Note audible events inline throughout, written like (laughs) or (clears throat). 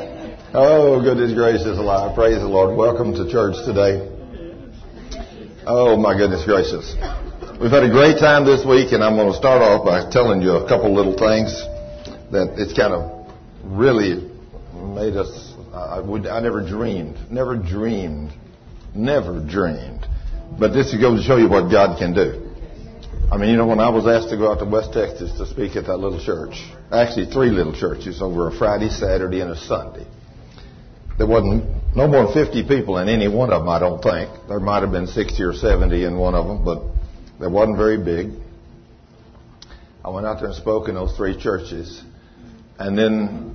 Oh, goodness gracious alive. Praise the Lord. Welcome to church today. Oh, my goodness gracious. We've had a great time this week, and I'm going to start off by telling you a couple little things that it's kind of really made us. I, would, I never dreamed, never dreamed, never dreamed. But this goes to show you what God can do. I mean, you know, when I was asked to go out to West Texas to speak at that little church, actually three little churches over a Friday, Saturday, and a Sunday. There wasn't no more than 50 people in any one of them, I don't think. There might have been 60 or 70 in one of them, but that wasn't very big. I went out there and spoke in those three churches. And then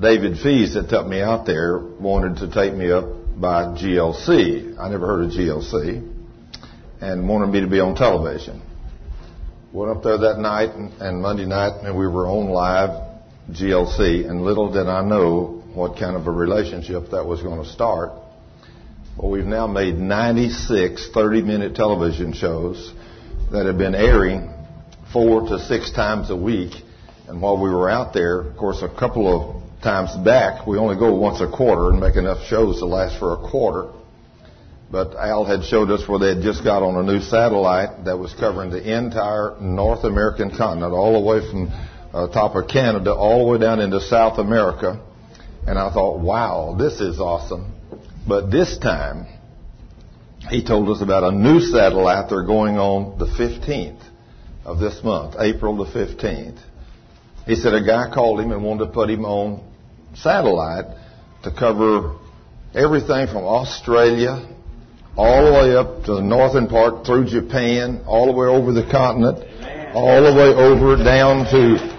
David Fees that took me out there wanted to take me up by GLC. I never heard of GLC. And wanted me to be on television. Went up there that night and, Monday night and we were on live GLC and little did I know what kind of a relationship that was going to start. Well, we've now made 96 30 minute television shows that have been airing four to six times a week. And while we were out there, of course, a couple of times back, we only go once a quarter and make enough shows to last for a quarter. But Al had showed us where they had just got on a new satellite that was covering the entire North American continent, all the way from uh, top of Canada all the way down into South America. And I thought, wow, this is awesome. But this time, he told us about a new satellite they're going on the 15th of this month, April the 15th. He said a guy called him and wanted to put him on satellite to cover everything from Australia all the way up to the northern part through Japan, all the way over the continent, all the way over down to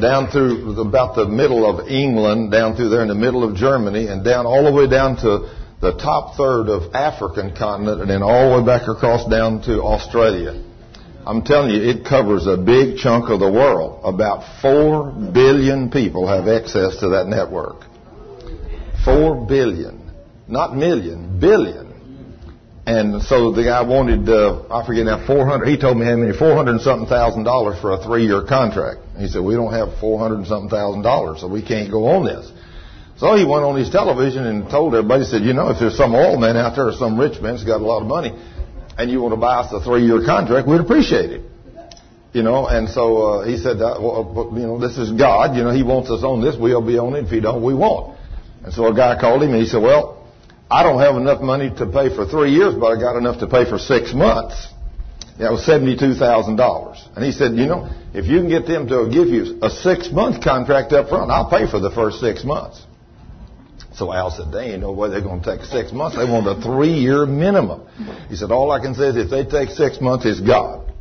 down through about the middle of England, down through there in the middle of Germany, and down all the way down to the top third of African continent, and then all the way back across down to Australia. I'm telling you, it covers a big chunk of the world. About four billion people have access to that network. Four billion, not million, billion. And so the guy wanted, uh, I forget now, 400, he told me how many, 400 and something thousand dollars for a three year contract. He said, we don't have 400 and something thousand dollars, so we can't go on this. So he went on his television and told everybody, he said, you know, if there's some oil man out there or some rich man that's got a lot of money and you want to buy us a three year contract, we'd appreciate it. You know, and so uh, he said, that, well, you know, this is God. You know, He wants us on this. We'll be on it. If He don't, we won't. And so a guy called him and he said, well, I don't have enough money to pay for three years, but I got enough to pay for six months. That was $72,000. And he said, you know, if you can get them to give you a six month contract up front, I'll pay for the first six months. So Al said, they ain't no way they're going to take six months. They want a three year minimum. He said, all I can say is if they take six months, it's God.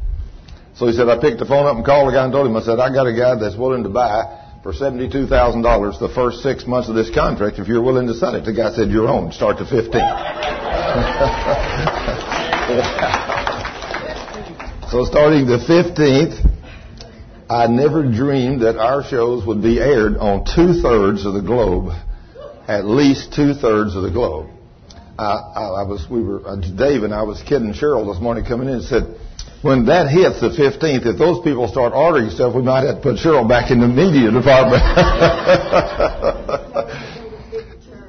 So he said, I picked the phone up and called the guy and told him, I said, I got a guy that's willing to buy for $72,000 the first six months of this contract if you're willing to sell it. The guy said, you're on. Start to 15. (laughs) so starting the 15th, I never dreamed that our shows would be aired on two thirds of the globe, at least two thirds of the globe. I, I, I was, we were, uh, Dave and I was kidding Cheryl this morning coming in and said, when that hits the 15th, if those people start ordering stuff, we might have to put Cheryl back in the media department. (laughs)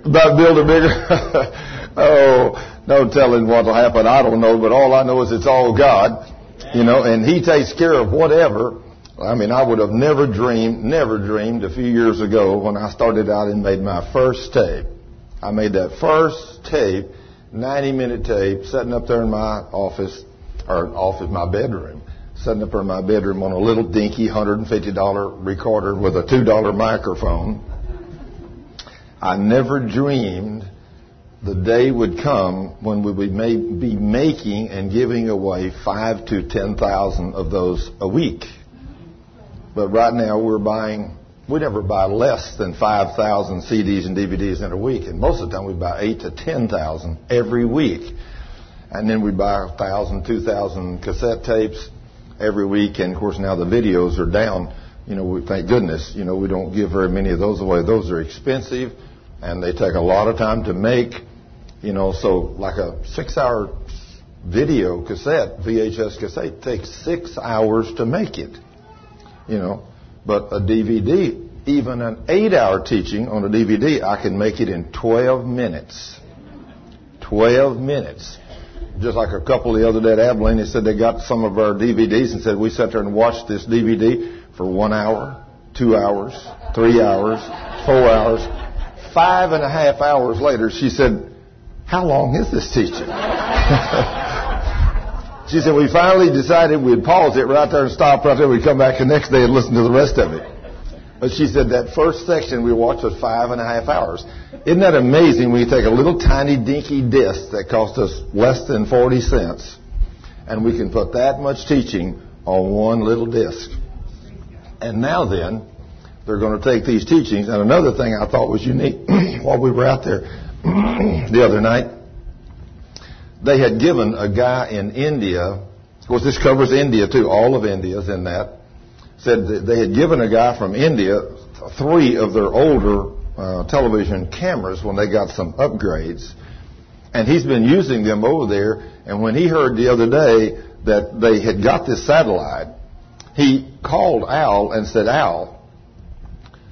About building bigger. (laughs) oh, no telling what will happen. I don't know, but all I know is it's all God, you know, and He takes care of whatever. I mean, I would have never dreamed, never dreamed a few years ago when I started out and made my first tape. I made that first tape, 90 minute tape, sitting up there in my office or off in my bedroom, sitting up in my bedroom on a little dinky $150 recorder with a $2 microphone. I never dreamed the day would come when we would be making and giving away five to ten thousand of those a week. But right now we're buying, we never buy less than 5,000 CDs and DVDs in a week. And most of the time we buy eight to 10,000 every week. And then we buy a thousand, two thousand cassette tapes every week. And of course now the videos are down. You know, we, thank goodness, you know, we don't give very many of those away. Those are expensive and they take a lot of time to make. You know, so like a six hour video cassette, VHS cassette, takes six hours to make it. You know, but a DVD even an eight hour teaching on a DVD, I can make it in 12 minutes. 12 minutes. Just like a couple the other day at Abilene, they said they got some of our DVDs and said we sat there and watched this DVD for one hour, two hours, three hours, four hours. Five and a half hours later, she said, how long is this teaching? (laughs) she said, we finally decided we'd pause it right there and stop right there. We'd come back the next day and listen to the rest of it. But she said that first section we watched was five and a half hours. Isn't that amazing when you take a little tiny dinky disc that cost us less than 40 cents and we can put that much teaching on one little disc? And now then, they're going to take these teachings. And another thing I thought was unique (clears throat) while we were out there (clears throat) the other night, they had given a guy in India, of course this covers India too, all of India's in that, said that they had given a guy from India three of their older uh, television cameras when they got some upgrades. And he's been using them over there. And when he heard the other day that they had got this satellite, he called Al and said, Al,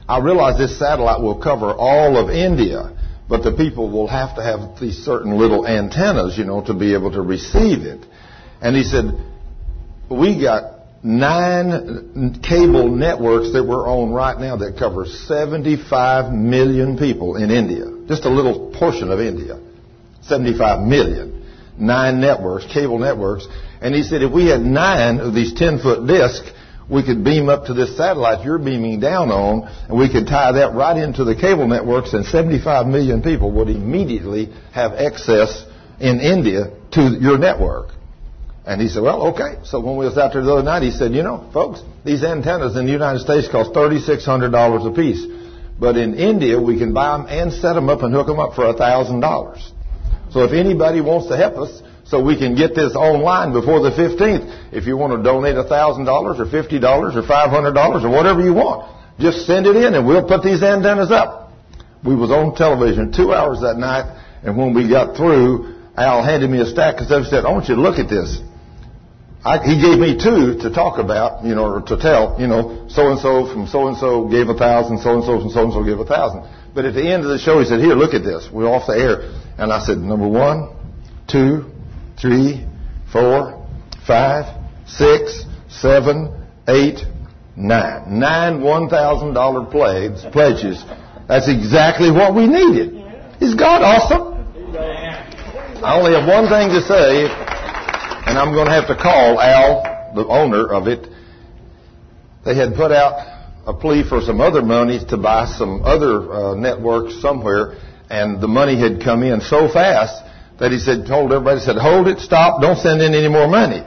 I realize this satellite will cover all of India, but the people will have to have these certain little antennas, you know, to be able to receive it. And he said, we got nine cable networks that we're on right now that cover 75 million people in India. Just a little portion of India. 75 million. Nine networks, cable networks. And he said if we had nine of these 10 foot discs, we could beam up to this satellite you're beaming down on, and we could tie that right into the cable networks, and 75 million people would immediately have access in India to your network. And he said, well, okay. So when we was out there the other night, he said, you know, folks, these antennas in the United States cost $3,600 a piece. But in India, we can buy them and set them up and hook them up for $1,000. So if anybody wants to help us, so we can get this online before the 15th, if you want to donate $1,000 or $50 or $500 or whatever you want, just send it in and we'll put these antennas up. We was on television two hours that night, and when we got through, Al handed me a stack of stuff and said, I want you to look at this. I, he gave me two to talk about, you know, or to tell, you know, so and so from so and so gave a thousand, so and so from so and so gave a thousand. But at the end of the show, he said, "Here, look at this. We're off the air." And I said, "Number one, two, three, four, five, six, seven, eight, nine. Nine one thousand dollar pledges. Pledges. That's exactly what we needed. Is God awesome? I only have one thing to say and I'm going to have to call Al, the owner of it. They had put out a plea for some other money to buy some other uh, networks somewhere, and the money had come in so fast that he said, told everybody, said, hold it, stop, don't send in any more money.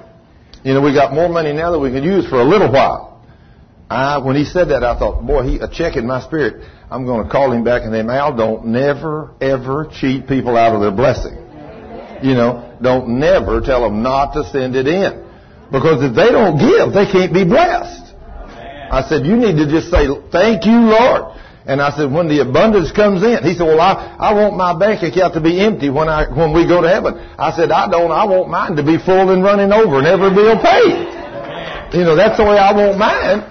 You know, we got more money now that we can use for a little while. I, when he said that, I thought, boy, he, a check in my spirit. I'm going to call him back and say, Al, don't never, ever cheat people out of their blessing. You know, don't never tell them not to send it in. Because if they don't give, they can't be blessed. I said, you need to just say, thank you, Lord. And I said, when the abundance comes in, he said, well, I, I want my bank account to be empty when I, when we go to heaven. I said, I don't, I want mine to be full and running over and every bill paid. You know, that's the way I want mine.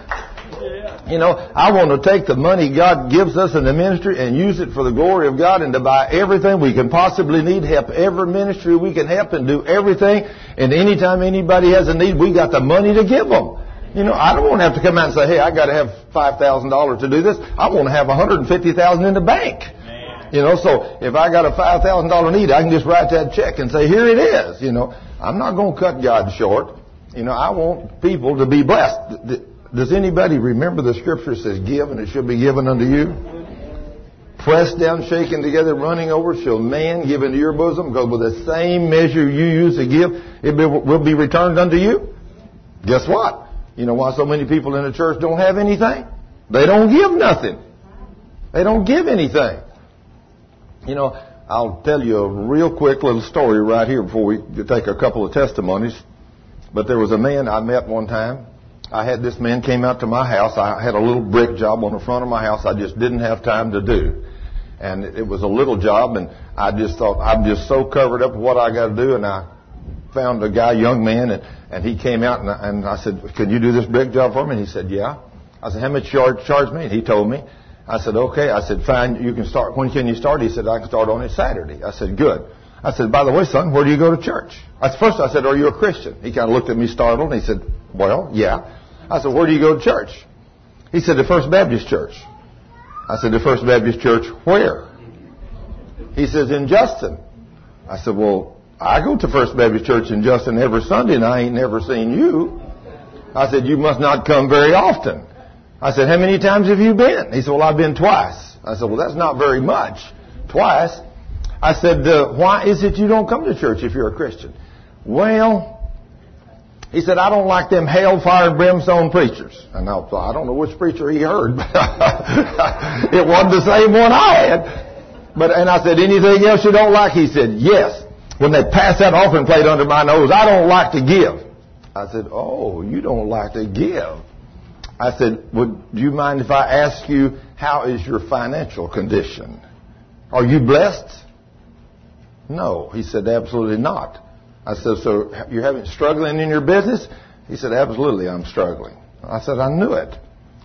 You know, I want to take the money God gives us in the ministry and use it for the glory of God and to buy everything we can possibly need, help every ministry we can help and do everything. And anytime anybody has a need, we got the money to give them. You know, I don't want to have to come out and say, hey, I got to have $5,000 to do this. I want to have 150000 in the bank. You know, so if I got a $5,000 need, I can just write that check and say, here it is. You know, I'm not going to cut God short. You know, I want people to be blessed. Does anybody remember the scripture says, Give and it shall be given unto you? Pressed down, shaken together, running over, shall man give into your bosom, because with the same measure you use to give, it will be returned unto you. Guess what? You know why so many people in the church don't have anything? They don't give nothing. They don't give anything. You know, I'll tell you a real quick little story right here before we take a couple of testimonies. But there was a man I met one time I had this man came out to my house. I had a little brick job on the front of my house. I just didn't have time to do. And it was a little job and I just thought, I'm just so covered up with what I got to do. And I found a guy, young man, and, and he came out and I, and I said, can you do this brick job for me? And he said, yeah. I said, how much you charge, me? And he told me. I said, okay. I said, fine, you can start. When can you start? He said, I can start on a Saturday. I said, good. I said, by the way, son, where do you go to church? At first I said, are you a Christian? He kind of looked at me startled and he said, well, yeah. I said, where do you go to church? He said, the First Baptist Church. I said, the First Baptist Church where? He says, in Justin. I said, well, I go to First Baptist Church in Justin every Sunday and I ain't never seen you. I said, you must not come very often. I said, how many times have you been? He said, well, I've been twice. I said, well, that's not very much. Twice. I said, uh, why is it you don't come to church if you're a Christian? Well, he said, I don't like them hellfire and brimstone preachers. And I, I don't know which preacher he heard, (laughs) but it wasn't the same one I had. But, and I said, anything else you don't like? He said, yes. When they pass that offering plate under my nose, I don't like to give. I said, oh, you don't like to give. I said, would you mind if I ask you, how is your financial condition? Are you blessed? No. He said, absolutely not. I said, so you're having struggling in your business? He said, absolutely, I'm struggling. I said, I knew it.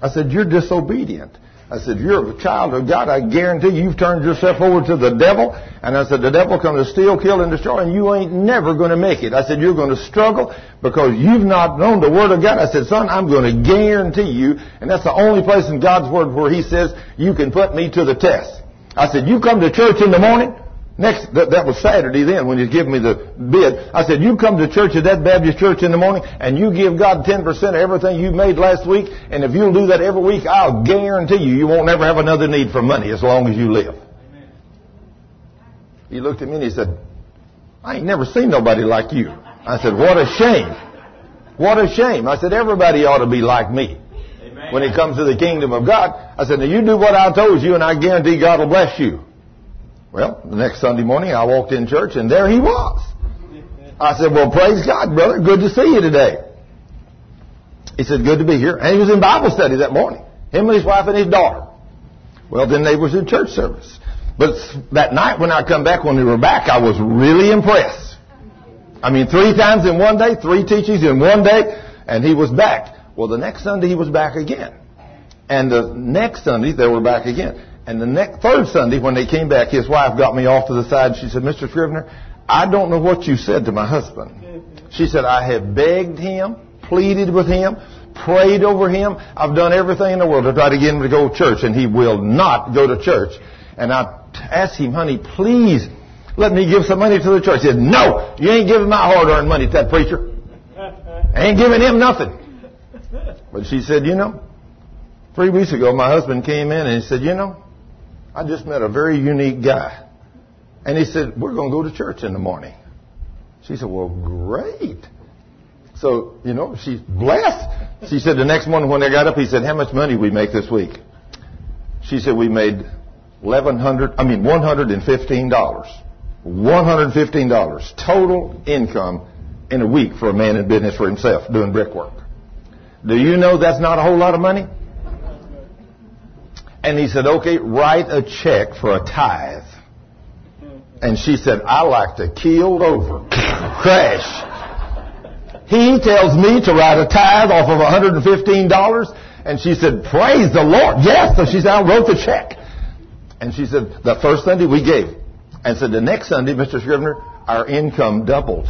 I said, you're disobedient. I said, you're a child of God. I guarantee you've turned yourself over to the devil. And I said, the devil comes to steal, kill, and destroy, and you ain't never going to make it. I said, you're going to struggle because you've not known the Word of God. I said, son, I'm going to guarantee you, and that's the only place in God's Word where He says, you can put me to the test. I said, you come to church in the morning, Next, that, that was Saturday then when he gave me the bid. I said, you come to church at that Baptist church in the morning and you give God 10% of everything you made last week. And if you'll do that every week, I'll guarantee you, you won't ever have another need for money as long as you live. He looked at me and he said, I ain't never seen nobody like you. I said, what a shame. What a shame. I said, everybody ought to be like me. When it comes to the kingdom of God, I said, now you do what I told you and I guarantee God will bless you. Well, the next Sunday morning I walked in church and there he was. I said, well, praise God, brother. Good to see you today. He said, good to be here. And he was in Bible study that morning. Him and his wife and his daughter. Well, then they was in church service. But that night when I come back, when we were back, I was really impressed. I mean, three times in one day, three teachings in one day, and he was back. Well, the next Sunday he was back again. And the next Sunday they were back again. And the next, third Sunday, when they came back, his wife got me off to the side. And she said, Mr. Scrivner, I don't know what you said to my husband. She said, I have begged him, pleaded with him, prayed over him. I've done everything in the world to try to get him to go to church, and he will not go to church. And I asked him, honey, please let me give some money to the church. He said, no, you ain't giving my hard-earned money to that preacher. I ain't giving him nothing. But she said, you know, three weeks ago, my husband came in and he said, you know, I just met a very unique guy. And he said, We're going to go to church in the morning. She said, Well, great. So, you know, she's blessed. She said the next morning when they got up, he said, How much money we make this week? She said, We made eleven hundred I mean one hundred and fifteen dollars. One hundred and fifteen dollars total income in a week for a man in business for himself doing brickwork. Do you know that's not a whole lot of money? And he said, okay, write a check for a tithe. And she said, I like to keel over. Crash. He tells me to write a tithe off of $115. And she said, praise the Lord. Yes. So she said, I wrote the check. And she said, the first Sunday we gave. And said, the next Sunday, Mr. Scrivner, our income doubled.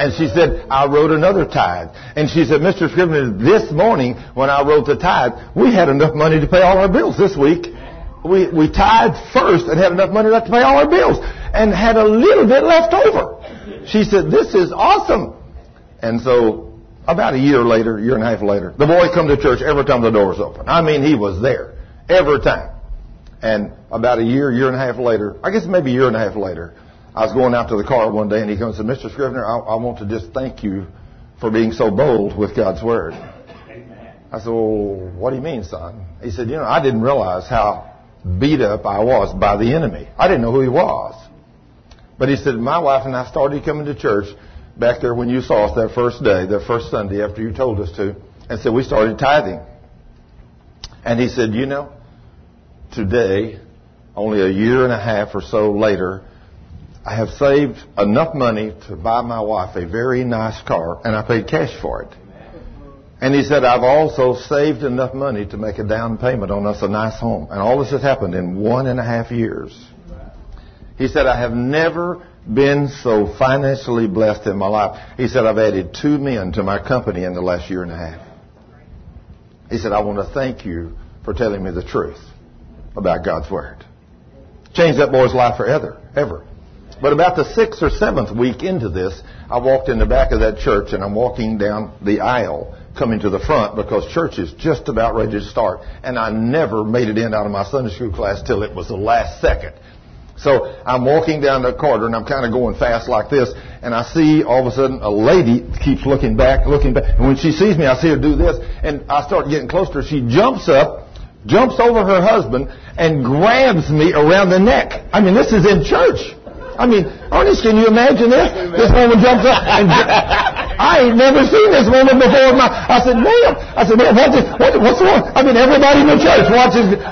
And she said, I wrote another tithe. And she said, Mr. Scrivner, this morning when I wrote the tithe, we had enough money to pay all our bills this week. We, we tithed first and had enough money left to pay all our bills and had a little bit left over. She said, this is awesome. And so about a year later, year and a half later, the boy come to church every time the door was open. I mean, he was there every time. And about a year, year and a half later, I guess maybe a year and a half later, I was going out to the car one day and he comes and said, Mr. Scrivner, I, I want to just thank you for being so bold with God's Word. I said, well, what do you mean, son? He said, you know, I didn't realize how beat up I was by the enemy. I didn't know who he was. But he said, my wife and I started coming to church back there when you saw us that first day, that first Sunday after you told us to, and said we started tithing. And he said, you know, today, only a year and a half or so later, I have saved enough money to buy my wife a very nice car, and I paid cash for it. And he said, I've also saved enough money to make a down payment on us a nice home. And all this has happened in one and a half years. He said, I have never been so financially blessed in my life. He said, I've added two men to my company in the last year and a half. He said, I want to thank you for telling me the truth about God's Word. Changed that boy's life forever, ever. But about the sixth or seventh week into this, I walked in the back of that church and I'm walking down the aisle coming to the front because church is just about ready to start. And I never made it in out of my Sunday school class till it was the last second. So I'm walking down the corridor and I'm kind of going fast like this and I see all of a sudden a lady keeps looking back, looking back. And when she sees me, I see her do this and I start getting close to her. She jumps up, jumps over her husband and grabs me around the neck. I mean, this is in church. I mean, Ernest, can you imagine this? This woman jumps up and (laughs) I ain't never seen this woman before. My, I said, ma'am, I said, ma'am, what's, what, what's wrong? I mean, everybody in the church watches. (laughs)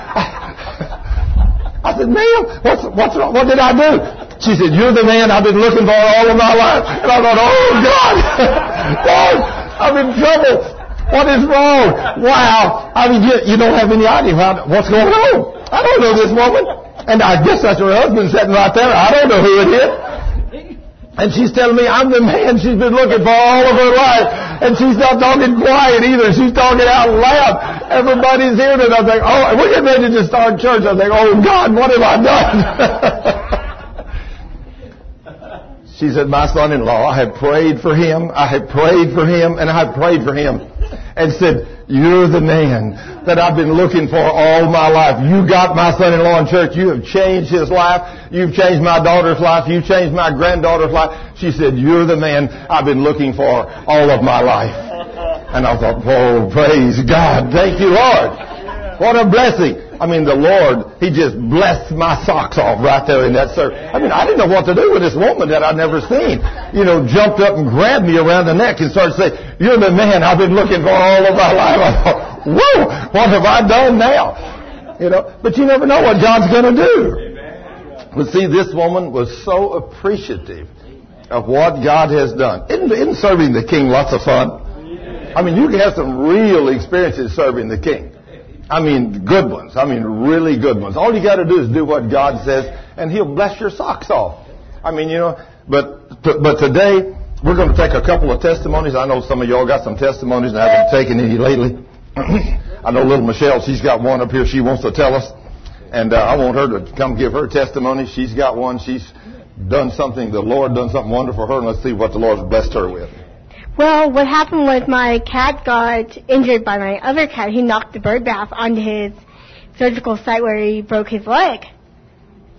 I said, ma'am, what's, what's wrong? What did I do? She said, you're the man I've been looking for all of my life. And I thought, oh God, (laughs) God, I'm in trouble. What is wrong? Wow. I mean, you, you don't have any idea what's going on. I don't know this woman. And I guess that's her husband sitting right there. I don't know who it is. And she's telling me I'm the man she's been looking for all of her life. And she's not talking quiet either. She's talking out loud. Everybody's hearing it. I think, oh, we're getting ready to start church. I think, oh God, what have I done? (laughs) she said, my son-in-law, I have prayed for him. I have prayed for him and I have prayed for him. And said, you're the man that I've been looking for all my life. You got my son-in-law in church. You have changed his life. You've changed my daughter's life. You've changed my granddaughter's life. She said, you're the man I've been looking for all of my life. And I thought, oh, praise God. Thank you, Lord. What a blessing. I mean, the Lord, He just blessed my socks off right there in that service. I mean, I didn't know what to do with this woman that I'd never seen. You know, jumped up and grabbed me around the neck and started saying, you're the man I've been looking for all of my life. (laughs) I thought, whoa, what have I done now? You know, but you never know what God's going to do. But see, this woman was so appreciative of what God has done. Isn't, isn't serving the king lots of fun? I mean, you can have some real experiences serving the king. I mean, good ones. I mean, really good ones. All you got to do is do what God says, and He'll bless your socks off. I mean, you know, but but today we're going to take a couple of testimonies. I know some of y'all got some testimonies, and I haven't taken any lately. (clears throat) I know little Michelle, she's got one up here. She wants to tell us, and uh, I want her to come give her testimony. She's got one. She's done something. The Lord done something wonderful for her, and let's see what the Lord's blessed her with. Well, what happened was my cat got injured by my other cat. He knocked the bird bath onto his surgical site where he broke his leg.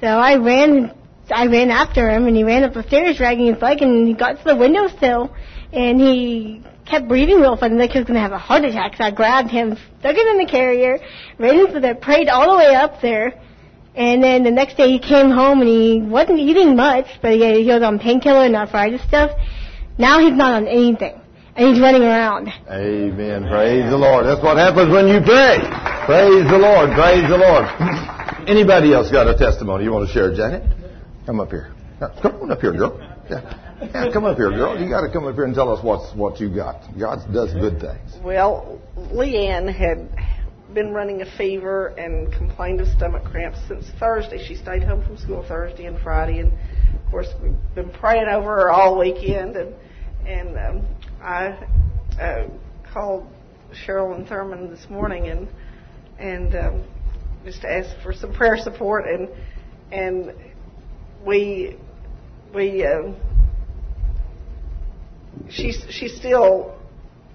So I ran, I ran after him, and he ran up the stairs dragging his leg, and he got to the windowsill, and he kept breathing real funny, like he was to have a heart attack. So I grabbed him, stuck him in the carrier, ran into there, prayed all the way up there, and then the next day he came home and he wasn't eating much, but he, he was on painkiller and arthritis stuff. Now he's not on anything. And he's running around. Amen. Praise the Lord. That's what happens when you pray. Praise the Lord. Praise the Lord. Anybody else got a testimony you want to share, Janet? Come up here. Come on up here, girl. Yeah. yeah come up here, girl. You got to come up here and tell us what's what you got. God does good things. Well, Leanne had been running a fever and complained of stomach cramps since Thursday. She stayed home from school Thursday and Friday, and of course we've been praying over her all weekend and and um, I uh, called Sherilyn Thurman this morning and and um, just asked for some prayer support and and we we uh, she she still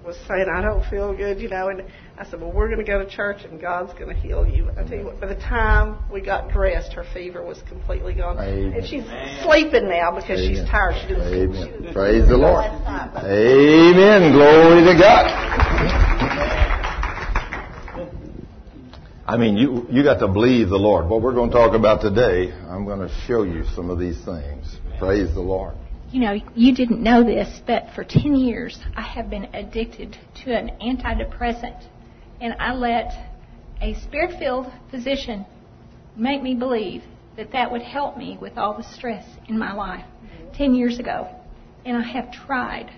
was saying I don't feel good, you know, and I said, well, we're going to go to church and God's going to heal you. I tell you what, by the time we got dressed, her fever was completely gone, Amen. and she's sleeping now because Amen. she's tired. She didn't Amen. sleep. She didn't Praise the Lord. last Amen. Glory to God. I mean, you you got to believe the Lord. What we're going to talk about today, I'm going to show you some of these things. Praise the Lord. You know, you didn't know this, but for 10 years I have been addicted to an antidepressant. And I let a spirit filled physician make me believe that that would help me with all the stress in my life 10 years ago. And I have tried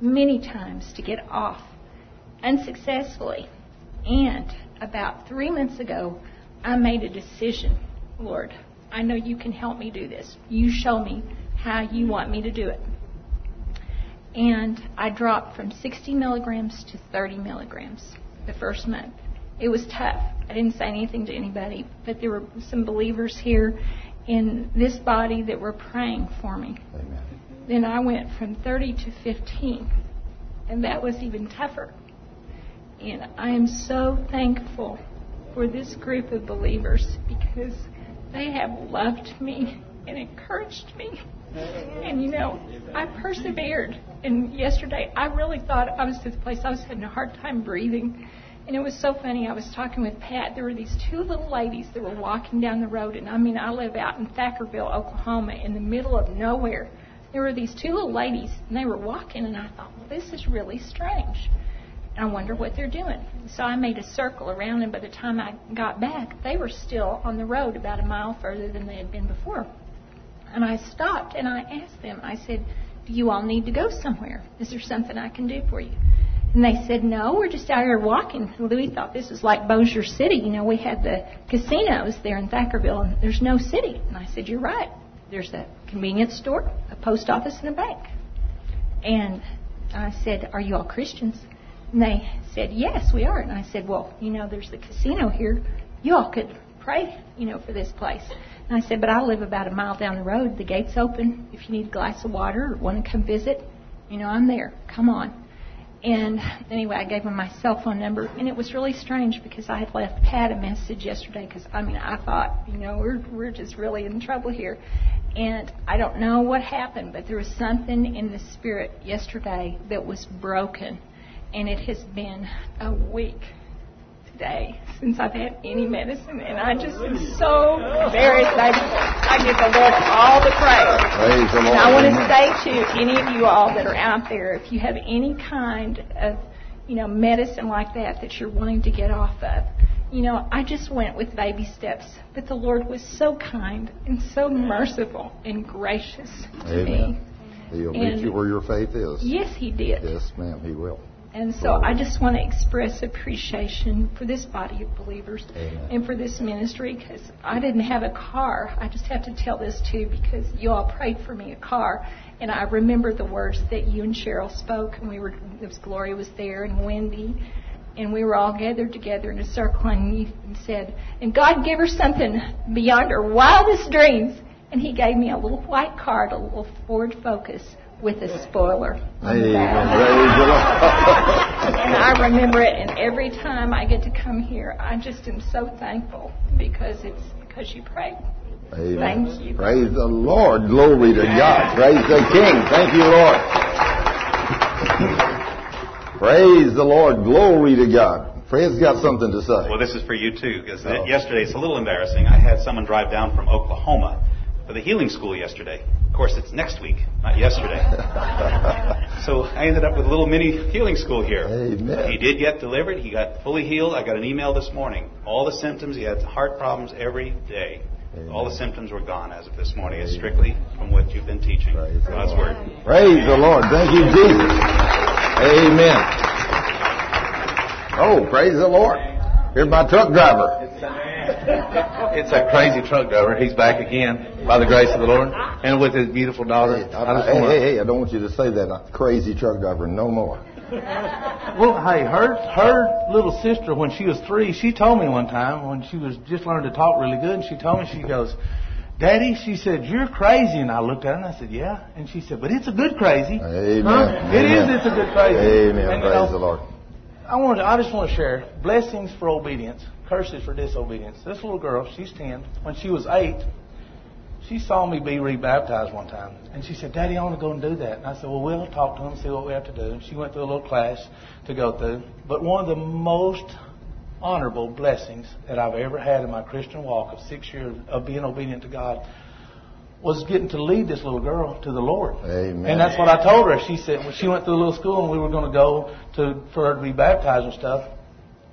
many times to get off unsuccessfully. And about three months ago, I made a decision. Lord, I know you can help me do this. You show me how you want me to do it. And I dropped from 60 milligrams to 30 milligrams the first month. It was tough. I didn't say anything to anybody, but there were some believers here in this body that were praying for me. Amen. Then I went from 30 to 15, and that was even tougher. And I am so thankful for this group of believers because they have loved me and encouraged me. And you know, I persevered. And yesterday, I really thought I was to the place I was having a hard time breathing. And it was so funny. I was talking with Pat. There were these two little ladies that were walking down the road. And I mean, I live out in Thackerville, Oklahoma, in the middle of nowhere. There were these two little ladies, and they were walking. And I thought, well, this is really strange. And I wonder what they're doing. So I made a circle around, and by the time I got back, they were still on the road about a mile further than they had been before. And I stopped and I asked them, I said, Do you all need to go somewhere? Is there something I can do for you? And they said, No, we're just out here walking. Louis thought this was like Bossier City. You know, we had the casinos there in Thackerville, and there's no city. And I said, You're right. There's a convenience store, a post office, and a bank. And I said, Are you all Christians? And they said, Yes, we are. And I said, Well, you know, there's the casino here. You all could pray, you know, for this place. And I said, But I live about a mile down the road. The gate's open. If you need a glass of water or want to come visit, you know, I'm there. Come on. And anyway, I gave him my cell phone number, and it was really strange because I had left Pat a message yesterday because I mean I thought you know we're we're just really in trouble here, and I don't know what happened, but there was something in the spirit yesterday that was broken, and it has been a week today since I've had any medicine, and I just am so very thankful. I give the Lord all the praise. Praise the Lord. And I want to say to any of you all that are out there, if you have any kind of, you know, medicine like that that you're wanting to get off of, you know, I just went with baby steps, but the Lord was so kind and so merciful and gracious to me. Amen. He'll meet you where your faith is. Yes, He did. Yes, ma'am, he will. And so I just want to express appreciation for this body of believers Amen. and for this ministry because I didn't have a car. I just have to tell this too because you all prayed for me a car. And I remember the words that you and Cheryl spoke, and we were, there was Gloria was there and Wendy, and we were all gathered together in a circle, and you said, and God gave her something beyond her wildest dreams. And He gave me a little white card, a little Ford Focus with a spoiler on the Amen. back. Praise the Lord. And I remember it, and every time I get to come here, I just am so thankful because it's because you prayed. Amen. Thank you. Praise the Lord. Glory to God. Praise the King. Thank you, Lord. Praise the Lord. Glory to God. Fred's got something to say. Well, this is for you too, because Oh. yesterday it's a little embarrassing. I had someone drive down from Oklahoma for the healing school yesterday. Of course, it's next week, not yesterday. (laughs) so I ended up with a little mini healing school here. Amen. He did get delivered. He got fully healed. I got an email this morning. All the symptoms. He had heart problems every day. Amen. All the symptoms were gone as of this morning. It's strictly from what you've been teaching. Praise the God's Lord. word. Praise the Lord. Thank you, Jesus. Amen. Oh, praise the Lord. Here's my truck driver. It's a crazy truck driver. He's back again by the grace of the Lord and with his beautiful daughter. Hey, I just hey, wanna- hey, hey, I don't want you to say that. I'm a crazy truck driver no more. Well, hey, her her little sister when she was three, she told me one time when she was just learning to talk really good, and she told me she goes, "Daddy," she said, "You're crazy," and I looked at her and I said, "Yeah," and she said, "But it's a good crazy." Amen. Huh? It is. Amen. It's a good crazy. Amen. And, you Praise know, the Lord. I want to, I just want to share blessings for obedience, curses for disobedience. This little girl, she's 10. When she was 8, she saw me be rebaptized one time. And she said, Daddy, I want to go and do that. And I said, Well, we'll talk to them, see what we have to do. And she went through a little class to go through. But one of the most honorable blessings that I've ever had in my Christian walk of six years of being obedient to God was getting to lead this little girl to the Lord. Amen. And that's what I told her. She said when she went through a little school and we were going to go to for her to be baptized and stuff.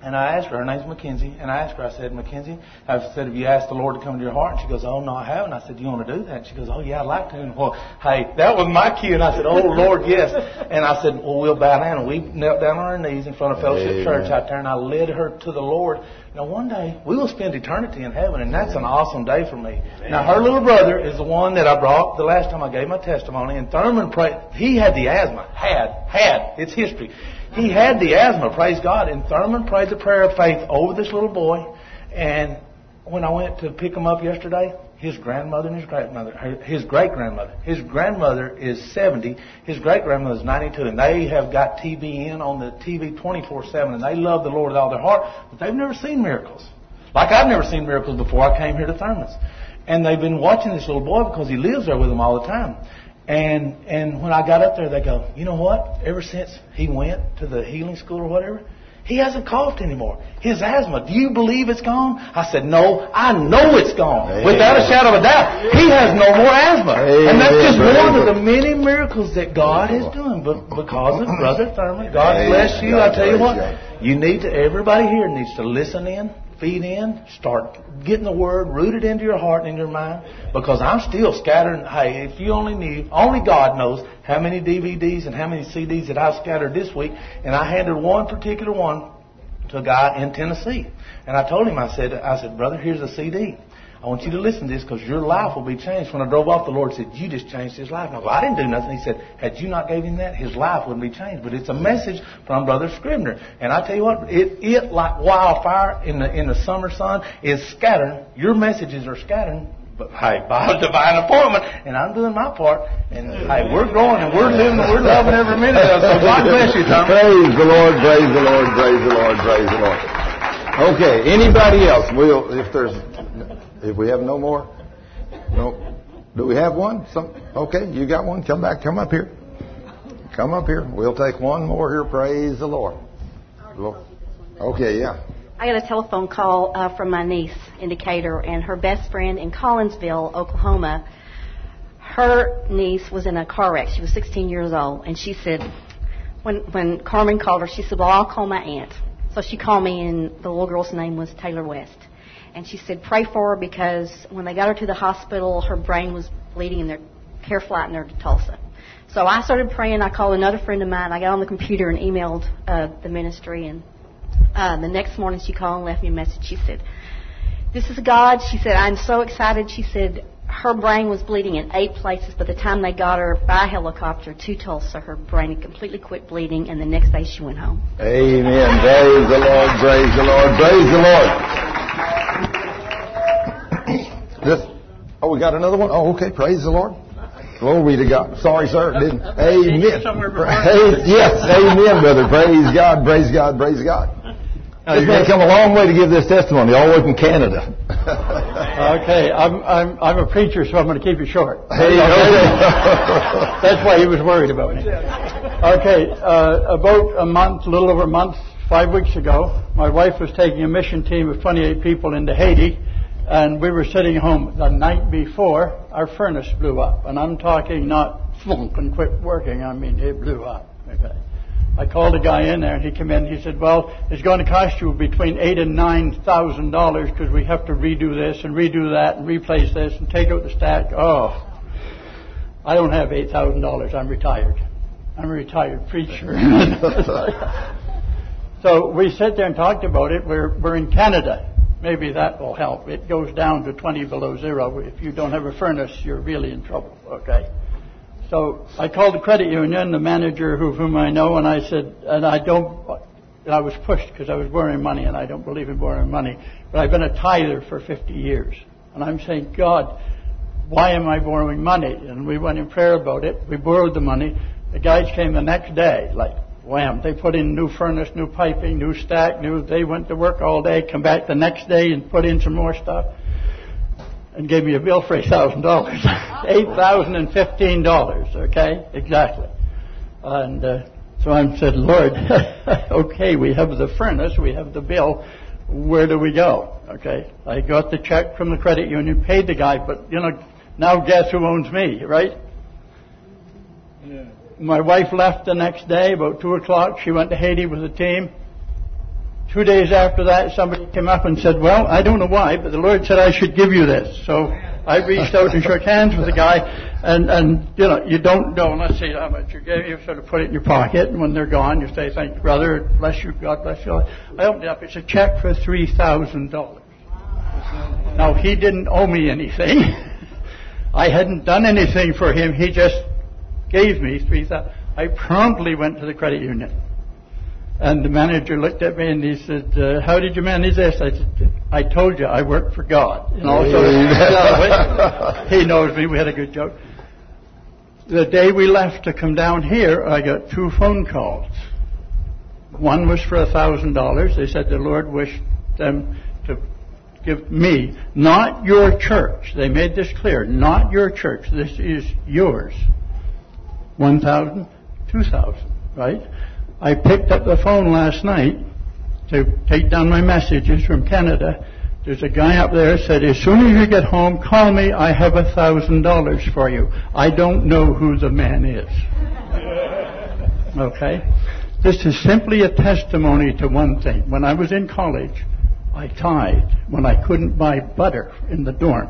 And I asked her, her name's Mackenzie, and I asked her, I said, Mackenzie, I said, have you asked the Lord to come into your heart? And she goes, oh, no, I haven't. I said, do you want to do that? And she goes, oh, yeah, I'd like to. And well, hey, that was my cue. And I said, oh, Lord, yes. And I said, well, we'll bow down. And we knelt down on our knees in front of Fellowship Amen. Church out there, and I led her to the Lord. Now, one day, we will spend eternity in heaven, and that's an awesome day for me. Now, her little brother is the one that I brought the last time I gave my testimony, and Thurman prayed. He had the asthma. Had. Had. It's history. He had the asthma, praise God, and Thurman prayed the prayer of faith over this little boy, and when I went to pick him up yesterday, his grandmother and his grandmother, his great grandmother, his grandmother is 70, his great grandmother is 92, and they have got TBN on the TV 24/7, and they love the Lord with all their heart, but they've never seen miracles. Like I've never seen miracles before I came here to Thurman's, and they've been watching this little boy because he lives there with them all the time. And and when I got up there, they go, you know what? Ever since he went to the healing school or whatever, he hasn't coughed anymore. His asthma, do you believe it's gone? I said, no, I know it's gone. Amen. Without a shadow of a doubt. He has no more asthma. And that's just Amen. one of the many miracles that God is doing. But because of Brother Thurman, God Amen. bless you. I tell you what, you need to, everybody here needs to listen in, feed in, start getting the word rooted into your heart and in your mind. Because I'm still scattering. Hey, if you only knew, only God knows how many DVDs and how many CDs that I've scattered this week. And I handed one particular one to a guy in Tennessee. And I told him, I said, I said, brother, here's a CD. I want you to listen to this because your life will be changed. When I drove off, the Lord said, you just changed his life. I go, I didn't do nothing. He said, had you not gave him that, his life wouldn't be changed. But it's a message from Brother Scrivner. And I tell you what, it, it like wildfire in the, in the summer sun is scattering. Your messages are scattering. But hey, by divine appointment, and I'm doing my part, and hey, we're growing and we're living and we're loving every minute of it. So God bless you, Tom. Praise the Lord, praise the Lord, praise the Lord, praise the Lord. Okay, anybody else? We'll, if there's, if we have no more, no, do we have one? Some, okay, you got one? Come back, come up here. Come up here. We'll take one more here. Praise the Lord. Lord. Okay, yeah. I got a telephone call uh, from my niece in Decatur, and her best friend in Collinsville, Oklahoma. Her niece was in a car wreck. She was 16 years old, and she said, when when Carmen called her, she said, "Well, I'll call my aunt." So she called me, and the little girl's name was Taylor West, and she said, "Pray for her because when they got her to the hospital, her brain was bleeding, and they're care flighting her to Tulsa." So I started praying. I called another friend of mine. I got on the computer and emailed uh, the ministry, and uh, the next morning she called and left me a message. She said, This is God. She said, I'm so excited. She said, her brain was bleeding in eight places. By the time they got her by helicopter to Tulsa, her brain had completely quit bleeding, and the next day she went home. Amen. Praise the Lord, praise the Lord, praise the Lord. We got another one? Oh, okay. Praise the Lord. Glory to God. Sorry, sir. Didn't. Amen. Hey, yes, amen, brother. Praise God, praise God, praise God. This man come a long way to give this testimony, all the way from Canada. (laughs) Okay, I'm, I'm, I'm a preacher, so I'm going to keep it short. (laughs) Hey, okay. That's why he was worried about me. Okay, uh, about a month, a little over a month, five weeks ago, my wife was taking a mission team of 28 people into Haiti, and we were sitting home. The night before, our furnace blew up, and I'm talking not flunk and quit working. I mean, it blew up. Okay. I called a guy in there, and he came in. And he said, "Well, it's going to cost you between eight and nine thousand dollars because we have to redo this and redo that and replace this and take out the stack." Oh, I don't have eight thousand dollars. I'm retired. I'm a retired preacher. (laughs) (laughs) so we sat there and talked about it. We're we're in Canada. Maybe that will help. It goes down to 20 below zero. If you don't have a furnace, you're really in trouble. Okay. So I called the credit union, the manager who, whom I know, and I said, and I don't, and I was pushed because I was borrowing money, and I don't believe in borrowing money, but I've been a tither for 50 years. And I'm saying, God, why am I borrowing money? And we went in prayer about it. We borrowed the money. The guys came the next day, like, wham, they put in new furnace, new piping, new stack, new, they went to work all day, come back the next day and put in some more stuff and gave me a bill for eight thousand dollars, (laughs) eight thousand and fifteen dollars. Okay, exactly. And uh, so I said, Lord, (laughs) okay, we have the furnace, we have the bill. Where do we go? Okay, I got the check from the credit union, paid the guy, but you know, now guess who owns me, right? My wife left the next day about two o'clock. She went to Haiti with the team. Two days after that, somebody came up and said, well, I don't know why, but the Lord said I should give you this. So I reached out and shook hands with the guy, and, and, you know, you don't know unless see how much you gave. You sort of put it in your pocket, and when they're gone, you say, thank you, brother, bless you, God bless you. I opened it up. It's a check for $3,000. Now, he didn't owe me anything. (laughs) I hadn't done anything for him. He just gave me 3000 I promptly went to the credit union. And the manager looked at me and he said, uh, "How did you manage this?" I said, "I told you I work for God." You know, so he knows me. We had a good joke. The day we left to come down here, I got two phone calls. One was for a thousand dollars. They said the Lord wished them to give me, not your church. They made this clear, not your church. This is yours. One thousand, two thousand, right? I picked up the phone last night to take down my messages from Canada. There's a guy up there said, as soon as you get home, call me. I have a thousand dollars for you. I don't know who the man is. (laughs) Okay? This is simply a testimony to one thing. When I was in college, I tithed. When I couldn't buy butter in the dorm,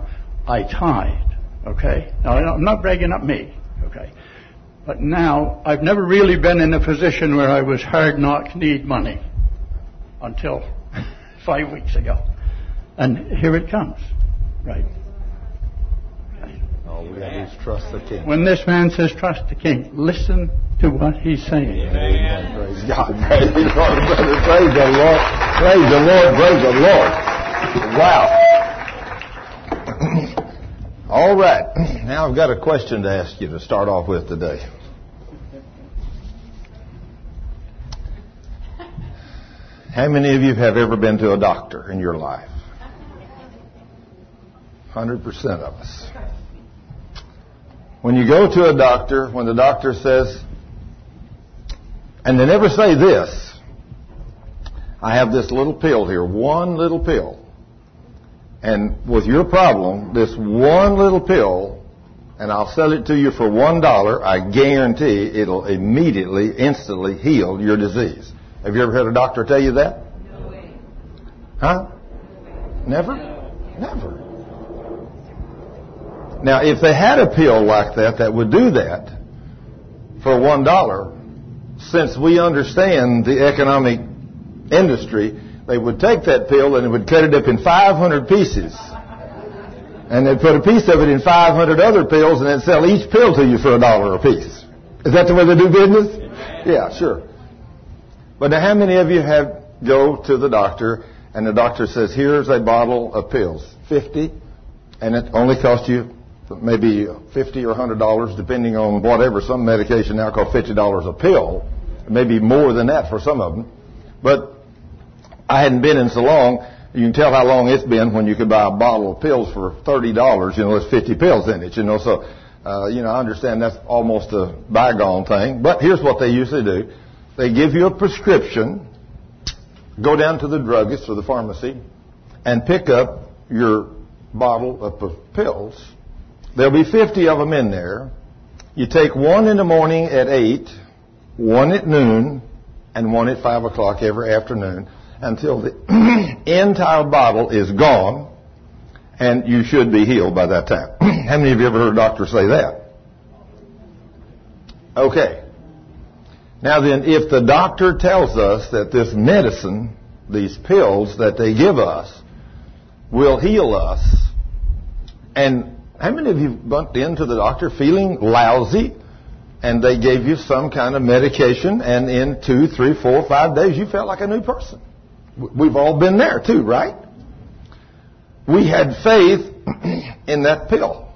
I tithed. Okay? Now, I'm not bragging up me. Okay? But now, I've never really been in a position where I was hard knock need money until (laughs) five weeks ago. And here it comes. Right. All we have is trust the King. When this man says trust the king, listen to what he's saying. Amen. Praise God. Praise the Lord. Praise the Lord. Praise the Lord. Praise the Lord. Wow. All right. (clears throat) Now I've got a question to ask you to start off with today. How many of you have ever been to a doctor in your life? 100% of us. When you go to a doctor, when the doctor says, and they never say this, I have this little pill here, one little pill. And with your problem, this one little pill, and I'll sell it to you for one dollar, I guarantee it'll immediately, instantly heal your disease. Have you ever had a doctor tell you that? No way. Huh? Never? Never. Now, if they had a pill like that that would do that for one dollar, since we understand the economic industry, they would take that pill and they would cut it up in 500 pieces. And they'd put a piece of it in 500 other pills and then sell each pill to you for a dollar a piece. Is that the way they do business? Yeah, sure. But now how many of you have go to the doctor and the doctor says, here's a bottle of pills, 50, and it only costs you maybe 50 or 100 dollars depending on whatever. Some medication now costs 50 dollars a pill, maybe more than that for some of them. But I hadn't been in so long. You can tell how long it's been when you could buy a bottle of pills for thirty dollars. You know, there's fifty pills in it. You know, so uh, you know I understand that's almost a bygone thing. But here's what they usually do: they give you a prescription. Go down to the druggist or the pharmacy and pick up your bottle of pills. There'll be 50 of them in there. You take one in the morning at 8, one at noon, and one at 5 o'clock every afternoon until the (clears throat) entire bottle is gone, and you should be healed by that time. (clears throat) How many of you ever heard a doctor say that? Okay. Now then, if the doctor tells us that this medicine, these pills that they give us, will heal us, and how many of you bumped into the doctor feeling lousy, and they gave you some kind of medication, and in two, three, four, five days you felt like a new person? We've all been there too, right? We had faith (clears throat) in that pill.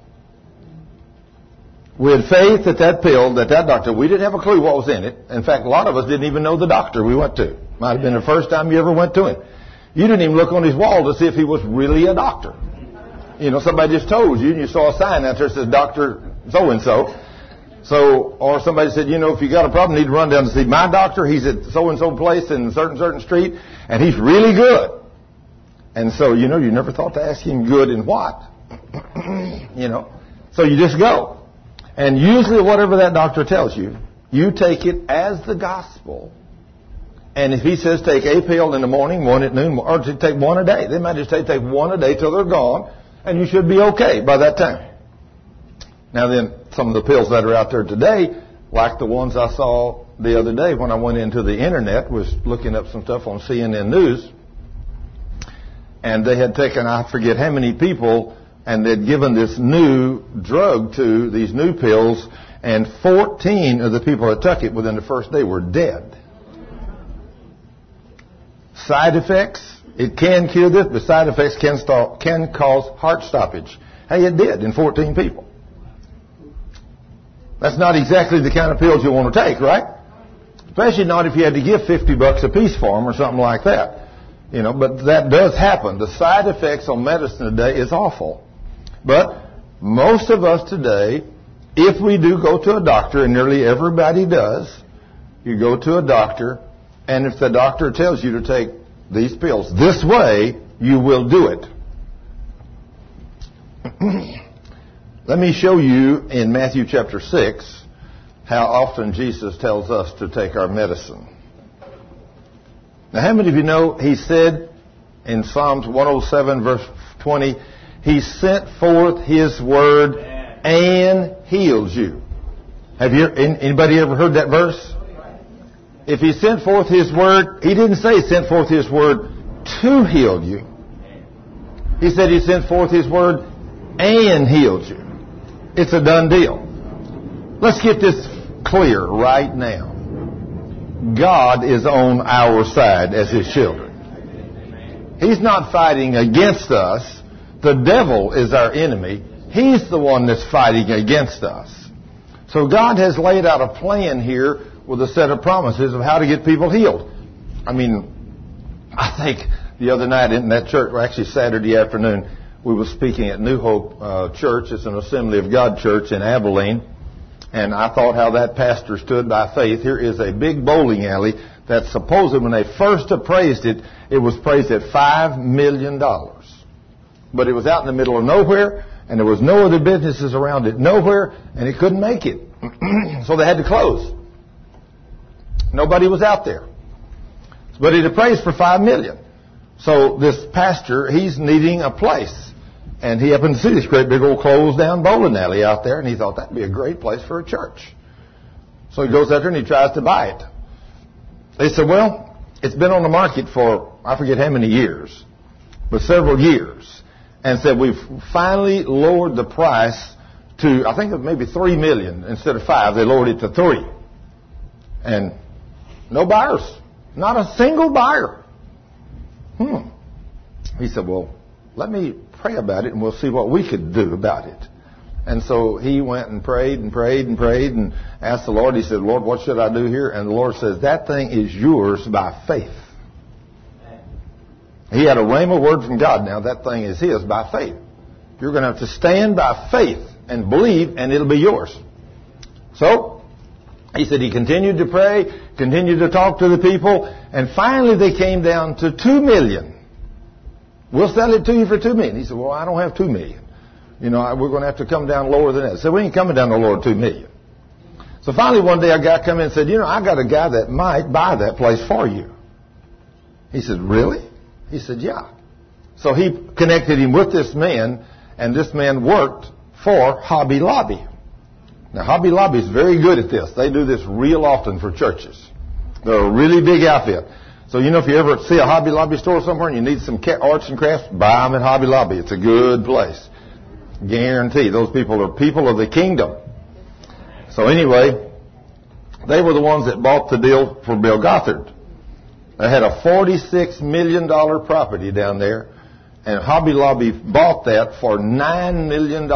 We had faith that that pill, that that doctor, we didn't have a clue what was in it. In fact, a lot of us didn't even know the doctor we went to. Might have been the first time you ever went to him. You didn't even look on his wall to see if he was really a doctor. You know, somebody just told you and you saw a sign out there that says Doctor so and so. So, or somebody said, you know, if you got a problem, you need to run down to see my doctor. He's at so and so place in certain certain street, and he's really good. And so, you know, you never thought to ask him good in what, (clears throat) you know. So you just go, and usually whatever that doctor tells you, you take it as the gospel, And if he says take a pill in the morning, one at noon, or to take one a day, they might just say take one a day till they're gone, and you should be okay by that time. Now then, some of the pills that are out there today, like the ones I saw the other day when I went into the internet, was looking up some stuff on CNN News, and they had taken I forget how many people, and they'd given this new drug to these new pills, and 14 of the people that took it within the first day were dead. Side effects, it can cure this, but side effects can, start, can cause heart stoppage. Hey, it did in 14 people. That's not exactly the kind of pills you want to take, right? Especially not if you had to give 50 bucks a piece for them or something like that. You know, but that does happen. The side effects on medicine today is awful. But most of us today, if we do go to a doctor, and nearly everybody does, you go to a doctor, and if the doctor tells you to take these pills this way, you will do it. (clears throat) Let me show you in Matthew chapter 6 how often Jesus tells us to take our medicine. Now, how many of you know he said in Psalms 107 verse 20, he sent forth his word and heals you. Have you, anybody ever heard that verse? If he sent forth his word, he didn't say sent forth his word to heal you. He said he sent forth his word and healed you. It's a done deal. Let's get this clear right now. God is on our side as His children. He's not fighting against us. The devil is our enemy. He's the one that's fighting against us. So God has laid out a plan here with a set of promises of how to get people healed. I mean, I think the other night in that church, or actually Saturday afternoon, we were speaking at New Hope uh, Church. It's an Assembly of God church in Abilene. And I thought how that pastor stood by faith. Here is a big bowling alley that supposedly when they first appraised it, it was appraised at $5 million. But it was out in the middle of nowhere, and there was no other businesses around it, nowhere, and it couldn't make it. (clears throat) so they had to close. Nobody was out there. But it appraised for 5 million. So this pastor, he's needing a place. And he happened to see this great big old closed down bowling alley out there, and he thought that'd be a great place for a church. So he goes out there and he tries to buy it. They said, well, it's been on the market for, I forget how many years, but several years. And said, we've finally lowered the price to, I think maybe three million instead of five. They lowered it to three. And no buyers. Not a single buyer. Hmm. He said, well, let me pray about it and we'll see what we could do about it. And so he went and prayed and prayed and prayed and asked the Lord. He said, Lord, what should I do here? And the Lord says, that thing is yours by faith. He had a rhema word from God. Now that thing is his by faith. You're going to have to stand by faith and believe and it'll be yours. So, he said he continued to pray, continued to talk to the people, and finally they came down to two million. We'll sell it to you for two million. He said, well, I don't have two million. You know, we're going to have to come down lower than that. So we ain't coming down no lower two million. So finally one day a guy come in and said, you know, I got a guy that might buy that place for you. He said, really? He said, yeah. So he connected him with this man, and this man worked for Hobby Lobby. Now, Hobby Lobby is very good at this. They do this real often for churches. They're a really big outfit. So, you know, if you ever see a Hobby Lobby store somewhere and you need some arts and crafts, buy them at Hobby Lobby. It's a good place. Guarantee. Those people are people of the kingdom. So anyway, they were the ones that bought the deal for Bill Gothard. They had a $46 million property down there, and Hobby Lobby bought that for $9 million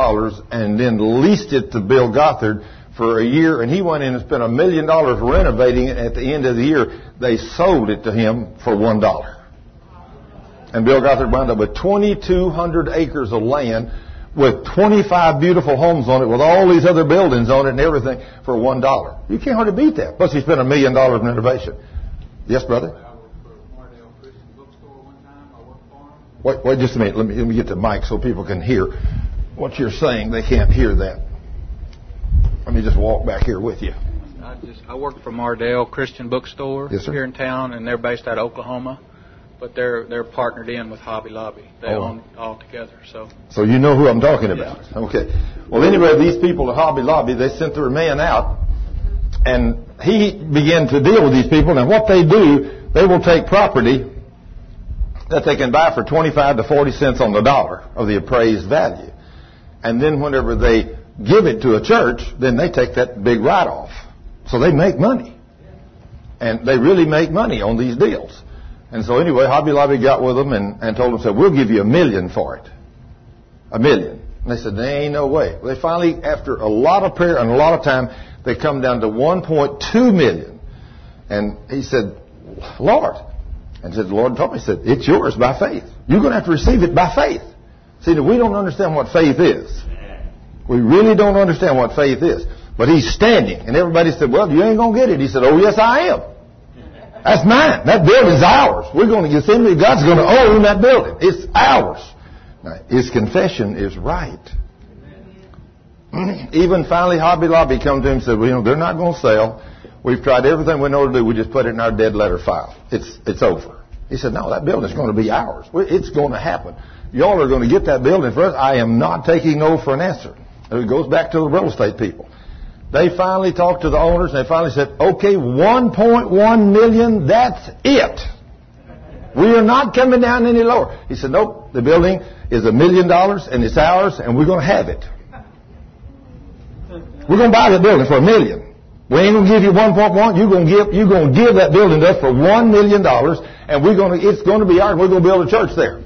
and then leased it to Bill Gothard for a year, and he went in and spent a million dollars renovating it. At the end of the year, they sold it to him for one dollar. And Bill Gothard wound up with 2,200 acres of land with 25 beautiful homes on it with all these other buildings on it and everything for one dollar. You can't hardly beat that. Plus he spent a million dollars in renovation. Yes, brother? Wait, wait just a minute. Let me, let me get the mic so people can hear what you're saying. They can't hear that. Let me just walk back here with you. I just I work for Mardel Christian Bookstore Yes, here in town, and they're based out of Oklahoma, but they're they're partnered in with Hobby Lobby. They Oh. own all together. So So you know who I'm talking about. Okay. Well, anyway, these people at Hobby Lobby, they sent their man out, and he began to deal with these people. And what they do, they will take property that they can buy for 25 to 40 cents on the dollar of the appraised value. And then whenever they give it to a church, then they take that big write-off. So they make money. And they really make money on these deals. And so anyway, Hobby Lobby got with them and, and told them, said, we'll give you a million for it. A million. And they said, there ain't no way. They finally, after a lot of prayer and a lot of time, they come down to 1.2 million. And he said, Lord. And said, the Lord told me, he said, it's yours by faith. You're going to have to receive it by faith. See, we don't understand what faith is. We really don't understand what faith is. But he's standing. And everybody said, well, you ain't going to get it. He said, oh, yes, I am. That's mine. That building's ours. We're going to get Assembly. God's going to own that building. It's ours. Now, his confession is right. Mm. Even finally, Hobby Lobby come to him and said, well, you know, they're not going to sell. We've tried everything we know to do. We just put it in our dead letter file. It's, it's over. He said, no, that building's going to be ours. It's going to happen. Y'all are going to get that building for us. I am not taking no for an answer. It goes back to the real estate people. They finally talked to the owners and they finally said, okay, 1.1 million, that's it. We are not coming down any lower. He said, nope, the building is a million dollars and it's ours and we're going to have it. We're going to buy the building for a million. We ain't going to give you 1.1. You're going to give, you're going to give that building to us for one million dollars and we're going to, it's going to be ours. We're going to build a church there.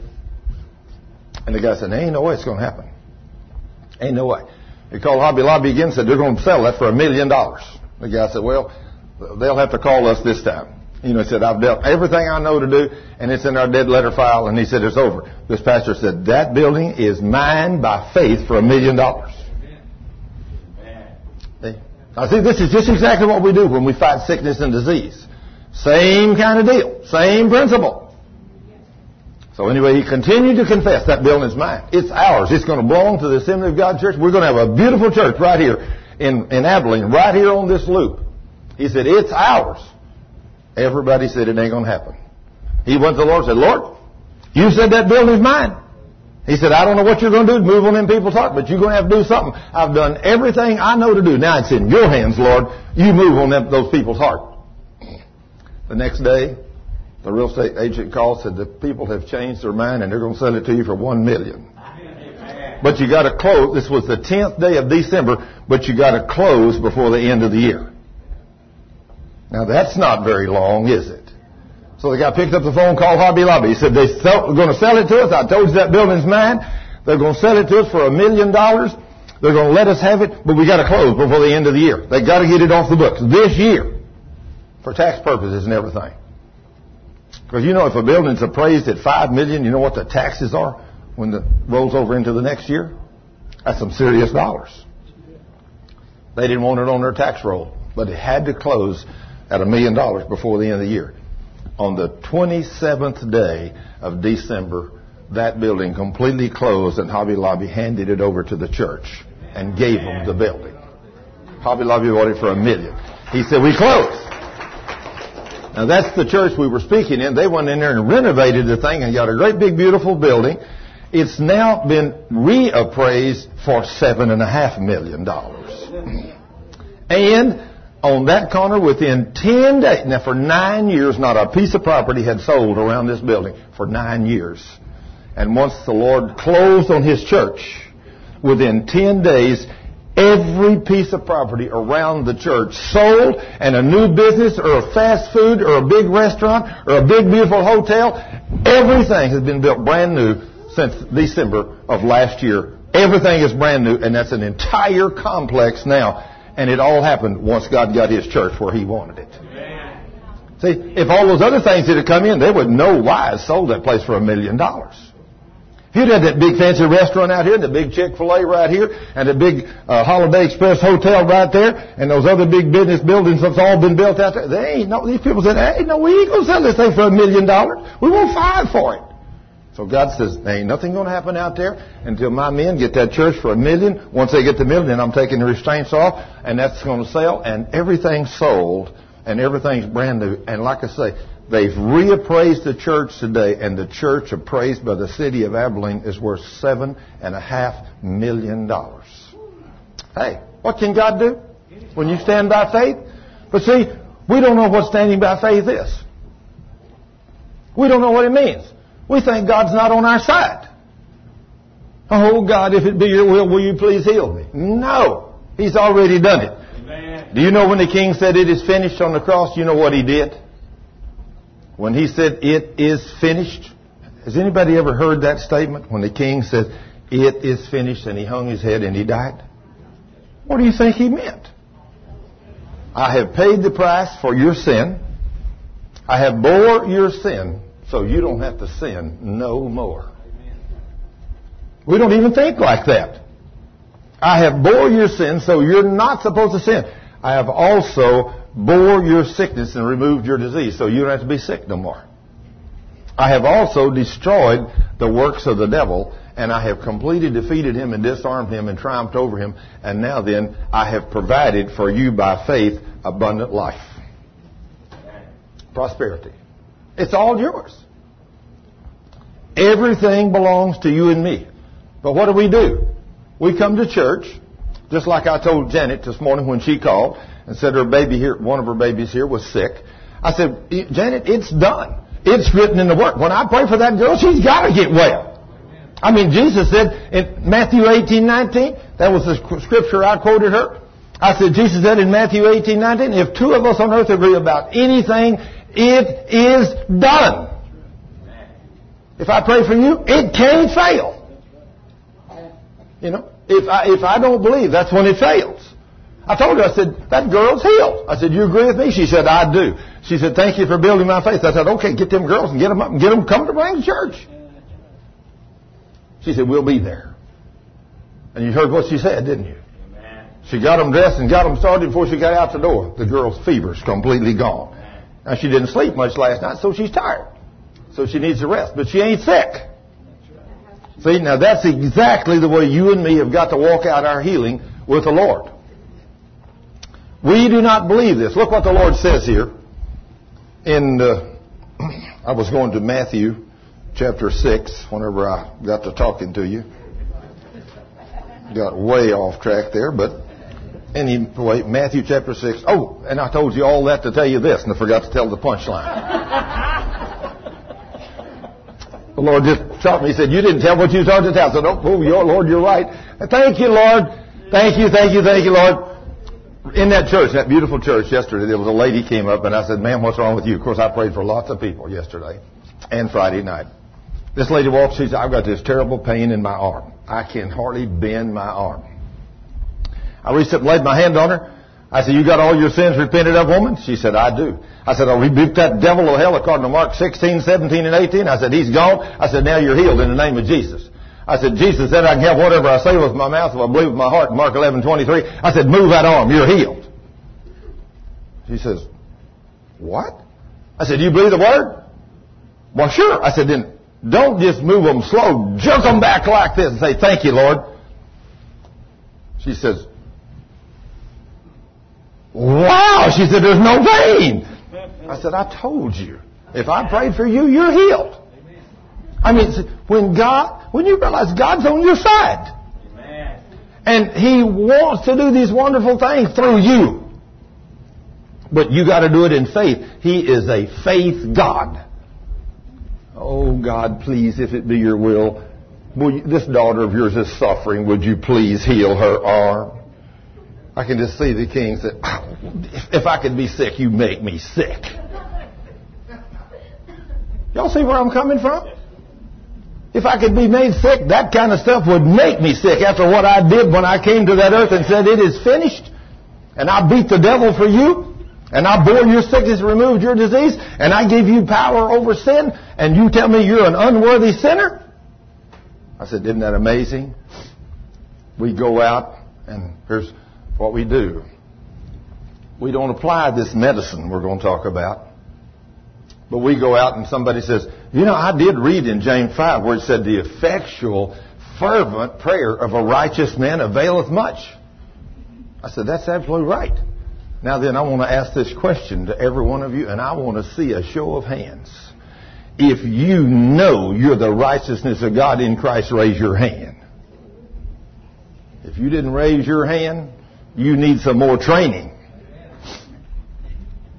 And the guy said, ain't no way it's going to happen. Ain't no way. He called Hobby Lobby again and said, they're going to sell that for a million dollars. The guy said, well, they'll have to call us this time. You know, he said, I've dealt everything I know to do, and it's in our dead letter file, and he said, it's over. This pastor said, that building is mine by faith for a million dollars. Now see, this is just exactly what we do when we fight sickness and disease. Same kind of deal. Same principle. So anyway, he continued to confess that building is mine. It's ours. It's going to belong to the Assembly of God Church. We're going to have a beautiful church right here in, in Abilene, right here on this loop. He said, it's ours. Everybody said it ain't going to happen. He went to the Lord and said, Lord, you said that building's mine. He said, I don't know what you're going to do to move on them people's heart, but you're going to have to do something. I've done everything I know to do. Now it's in your hands, Lord. You move on them, those people's heart. The next day, the real estate agent called, said the people have changed their mind and they're going to sell it to you for one million. But you got to close. This was the 10th day of December, but you got to close before the end of the year. Now that's not very long, is it? So the guy picked up the phone, called Hobby Lobby. He said, they are going to sell it to us. I told you that building's mine. They're going to sell it to us for a million dollars. They're going to let us have it, but we got to close before the end of the year. They got to get it off the books this year for tax purposes and everything. Because you know, if a building's appraised at five million, you know what the taxes are when it rolls over into the next year? That's some serious dollars. They didn't want it on their tax roll, but it had to close at a million dollars before the end of the year. On the 27th day of December, that building completely closed and Hobby Lobby handed it over to the church and gave them the building. Hobby Lobby bought it for a million. He said, we closed. Now that's the church we were speaking in. They went in there and renovated the thing and got a great big beautiful building. It's now been reappraised for seven and a half million dollars. And on that corner within 10 days, now for nine years, not a piece of property had sold around this building for nine years. And once the Lord closed on His church, within 10 days, every piece of property around the church sold and a new business or a fast food or a big restaurant or a big beautiful hotel, everything has been built brand new since December of last year. Everything is brand new and that's an entire complex now. And it all happened once God got His church where He wanted it. See, if all those other things had come in, they would no wise sold that place for a million dollars. You'd had that big fancy restaurant out here, the big Chick-fil-A right here, and the big uh, Holiday Express hotel right there, and those other big business buildings that's all been built out there, they ain't no, these people said, hey, no, we ain't gonna sell this thing for a million dollars. We want five for it. So God says, there ain't nothing going to happen out there until my men get that church for a million. Once they get the million, I'm taking the restraints off, and that's going to sell, and everything's sold, and everything's brand new. And like I say, they've reappraised the church today, and the church appraised by the city of Abilene is worth seven and a half million dollars. Hey, what can God do when you stand by faith? But see, we don't know what standing by faith is. We don't know what it means. We think God's not on our side. Oh God, if it be your will, will you please heal me? No. He's already done it. Amen. Do you know when the king said it is finished on the cross, you know what he did? When he said it is finished, has anybody ever heard that statement? When the king said it is finished and he hung his head and he died? What do you think he meant? I have paid the price for your sin. I have bore your sin so you don't have to sin no more. We don't even think like that. I have bore your sin, so you're not supposed to sin. I have also bore your sickness and removed your disease, so you don't have to be sick no more. I have also destroyed the works of the devil, and I have completely defeated him and disarmed him and triumphed over him, and now then I have provided for you by faith abundant life. Prosperity. It's all yours. Everything belongs to you and me. But what do we do? We come to church, just like I told Janet this morning when she called and said her baby here, one of her babies here was sick. I said, Janet, it's done. It's written in the Word. When I pray for that girl, she's got to get well. I mean, Jesus said in Matthew 18, 19, that was the scripture I quoted her. I said, Jesus said in Matthew 18, 19, if two of us on earth agree about anything, it is done. If I pray for you, it can't fail. You know, if I, if I don't believe, that's when it fails. I told her, I said, that girl's healed. I said, you agree with me? She said, I do. She said, thank you for building my faith. I said, okay, get them girls and get them up and get them come to Range Church. She said, we'll be there. And you heard what she said, didn't you? She got them dressed and got them started before she got out the door. The girl's fever's completely gone. Now she didn't sleep much last night, so she's tired. So she needs a rest, but she ain't sick. See, now that's exactly the way you and me have got to walk out our healing with the Lord. We do not believe this. Look what the Lord says here. In uh, I was going to Matthew chapter six whenever I got to talking to you. Got way off track there, but anyway, Matthew chapter 6. Oh, and I told you all that to tell you this, and I forgot to tell the punchline. the Lord just stopped me. He said, You didn't tell what you was to tell. I said, Oh, your Lord, you're right. Thank you, Lord. Thank you, thank you, thank you, Lord. In that church, that beautiful church yesterday, there was a lady came up and I said, Ma'am, what's wrong with you? Of course, I prayed for lots of people yesterday and Friday night. This lady walks, she said, I've got this terrible pain in my arm. I can hardly bend my arm. I reached up and laid my hand on her. I said, you got all your sins repented of, woman? She said, I do. I said, I'll rebuke that devil of hell according to Mark 16, 17, and 18. I said, he's gone. I said, now you're healed in the name of Jesus. I said, Jesus said I can have whatever I say with my mouth if I believe with my heart. Mark 11, 23. I said, move that arm. You're healed. She says, what? I said, do you believe the word? Well, sure. I said, then don't just move them slow. Jerk them back like this and say, thank you, Lord. She says, Wow! She said, there's no vein. I said, I told you. If I prayed for you, you're healed. I mean, when God, when you realize God's on your side. And He wants to do these wonderful things through you. But you got to do it in faith. He is a faith God. Oh God, please, if it be your will, will you, this daughter of yours is suffering. Would you please heal her arm? I can just see the king say, if I could be sick, you make me sick. (laughs) Y'all see where I'm coming from? If I could be made sick, that kind of stuff would make me sick after what I did when I came to that earth and said, it is finished. And I beat the devil for you. And I bore your sickness, removed your disease. And I gave you power over sin. And you tell me you're an unworthy sinner? I said, isn't that amazing? We go out and here's what we do. We don't apply this medicine we're going to talk about. But we go out and somebody says, you know, I did read in James 5 where it said the effectual, fervent prayer of a righteous man availeth much. I said, that's absolutely right. Now then, I want to ask this question to every one of you, and I want to see a show of hands. If you know you're the righteousness of God in Christ, raise your hand. If you didn't raise your hand, you need some more training.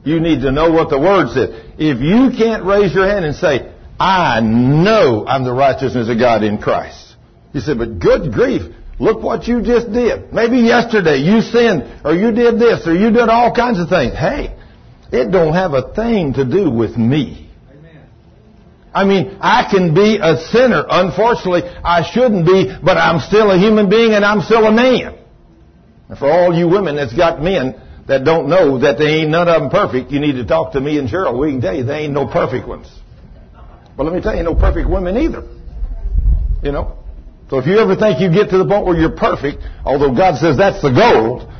You need to know what the Word says. If you can't raise your hand and say, I know I'm the righteousness of God in Christ. You say, but good grief, look what you just did. Maybe yesterday you sinned, or you did this, or you did all kinds of things. Hey, it don't have a thing to do with me. I mean, I can be a sinner. Unfortunately, I shouldn't be, but I'm still a human being and I'm still a man. And for all you women that's got men that don't know that they ain't none of them perfect, you need to talk to me and Cheryl. We can tell you they ain't no perfect ones. But let me tell you, no perfect women either. You know? So if you ever think you get to the point where you're perfect, although God says that's the goal,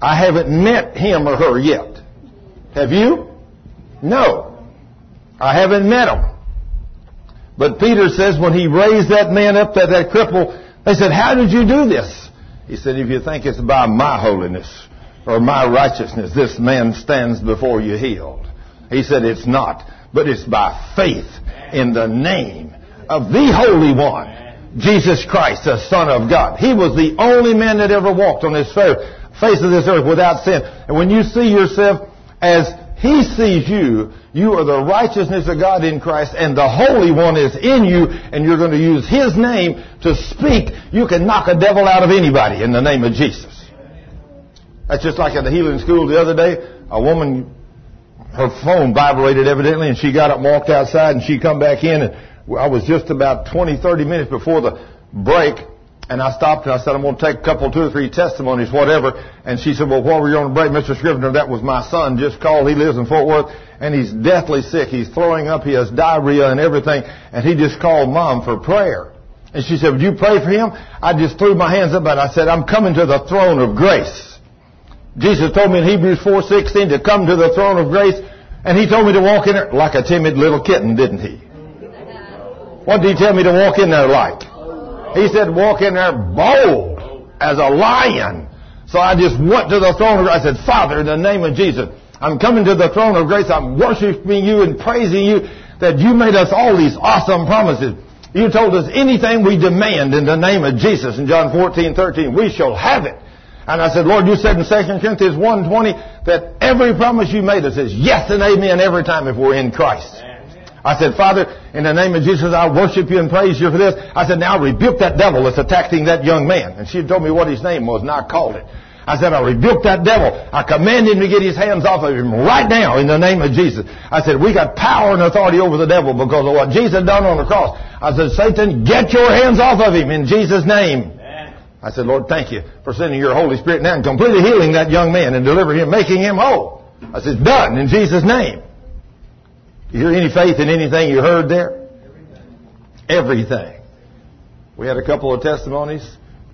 I haven't met him or her yet. Have you? No. I haven't met him. But Peter says when he raised that man up, that, that cripple, they said, how did you do this? He said, if you think it's by my holiness or my righteousness, this man stands before you healed. He said, it's not, but it's by faith in the name of the Holy One, Jesus Christ, the Son of God. He was the only man that ever walked on this face of this earth without sin. And when you see yourself as he sees you. You are the righteousness of God in Christ, and the Holy One is in you, and you're going to use His name to speak. You can knock a devil out of anybody in the name of Jesus. That's just like at the healing school the other day. A woman, her phone vibrated evidently, and she got up and walked outside, and she come back in, and I was just about 20, 30 minutes before the break, and I stopped and I said, I'm going to take a couple, two or three testimonies, whatever. And she said, well, while we're on the break, Mr. Scrivner, that was my son just called. He lives in Fort Worth and he's deathly sick. He's throwing up. He has diarrhea and everything. And he just called mom for prayer. And she said, would you pray for him? I just threw my hands up and I said, I'm coming to the throne of grace. Jesus told me in Hebrews 4.16 to come to the throne of grace. And he told me to walk in there like a timid little kitten, didn't he? What did he tell me to walk in there like? He said, walk in there bold as a lion. So I just went to the throne of grace. I said, Father, in the name of Jesus, I'm coming to the throne of grace. I'm worshiping you and praising you that you made us all these awesome promises. You told us anything we demand in the name of Jesus in John 14, 13, we shall have it. And I said, Lord, you said in 2 Corinthians 1.20 that every promise you made us is yes and amen every time if we're in Christ. I said, Father, in the name of Jesus, I worship you and praise you for this. I said, now rebuke that devil that's attacking that young man. And she told me what his name was, and I called it. I said, I rebuke that devil. I command him to get his hands off of him right now in the name of Jesus. I said, we got power and authority over the devil because of what Jesus done on the cross. I said, Satan, get your hands off of him in Jesus' name. I said, Lord, thank you for sending your Holy Spirit now and completely healing that young man and delivering him, making him whole. I said, done in Jesus' name. You hear any faith in anything you heard there? Everything. We had a couple of testimonies.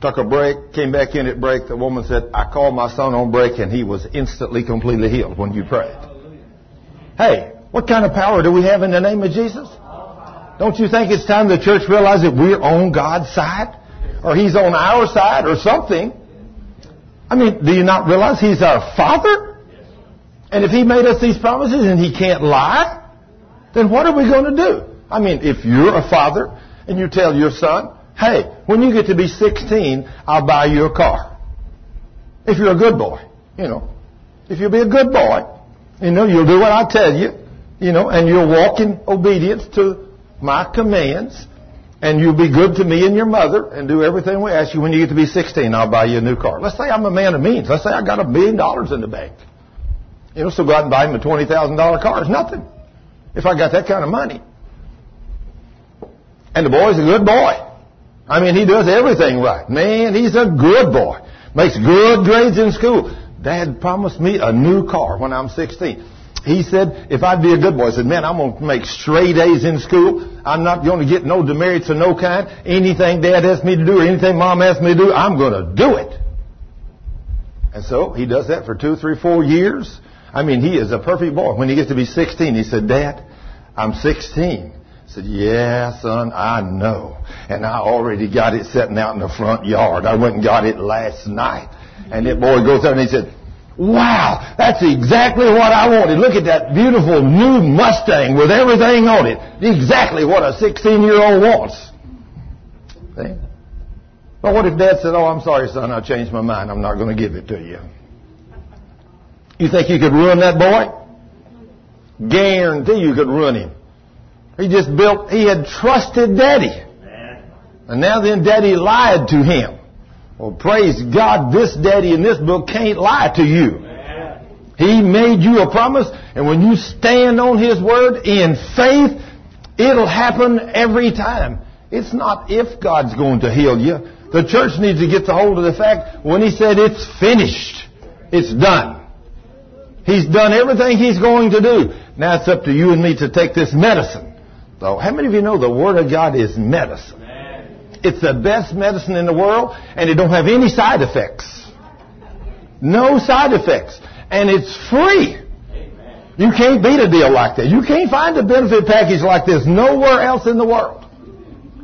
Took a break, came back in at break. The woman said, I called my son on break and he was instantly completely healed when you prayed. Hey, what kind of power do we have in the name of Jesus? Don't you think it's time the church realizes that we're on God's side? Or He's on our side or something? I mean, do you not realize He's our Father? And if He made us these promises and He can't lie, then what are we going to do? I mean, if you're a father and you tell your son, hey, when you get to be 16, I'll buy you a car. If you're a good boy, you know. If you'll be a good boy, you know, you'll do what I tell you, you know, and you'll walk in obedience to my commands, and you'll be good to me and your mother, and do everything we ask you. When you get to be 16, I'll buy you a new car. Let's say I'm a man of means. Let's say I got a million dollars in the bank. You know, so go out and buy him a $20,000 car. It's nothing if I got that kind of money. And the boy's a good boy. I mean, he does everything right. Man, he's a good boy. Makes good grades in school. Dad promised me a new car when I'm 16. He said, if I'd be a good boy, I said, man, I'm going to make straight A's in school. I'm not going to get no demerits of no kind. Anything dad asks me to do or anything mom asks me to do, I'm going to do it. And so he does that for two, three, four years. I mean, he is a perfect boy. When he gets to be 16, he said, Dad, I'm 16. I said, yeah, son, I know. And I already got it sitting out in the front yard. I went and got it last night. And that boy goes out and he said, wow, that's exactly what I wanted. Look at that beautiful new Mustang with everything on it. Exactly what a 16 year old wants. See? But what if dad said, oh, I'm sorry, son, I changed my mind. I'm not going to give it to you. You think you could ruin that boy? Guarantee you could ruin him. He just built, he had trusted daddy. And now then daddy lied to him. Well, praise God, this daddy in this book can't lie to you. He made you a promise, and when you stand on his word in faith, it'll happen every time. It's not if God's going to heal you. The church needs to get the hold of the fact when he said it's finished, it's done. He's done everything he's going to do. Now it's up to you and me to take this medicine. So how many of you know the Word of God is medicine? It's the best medicine in the world and it don't have any side effects. No side effects. And it's free. You can't beat a deal like that. You can't find a benefit package like this nowhere else in the world.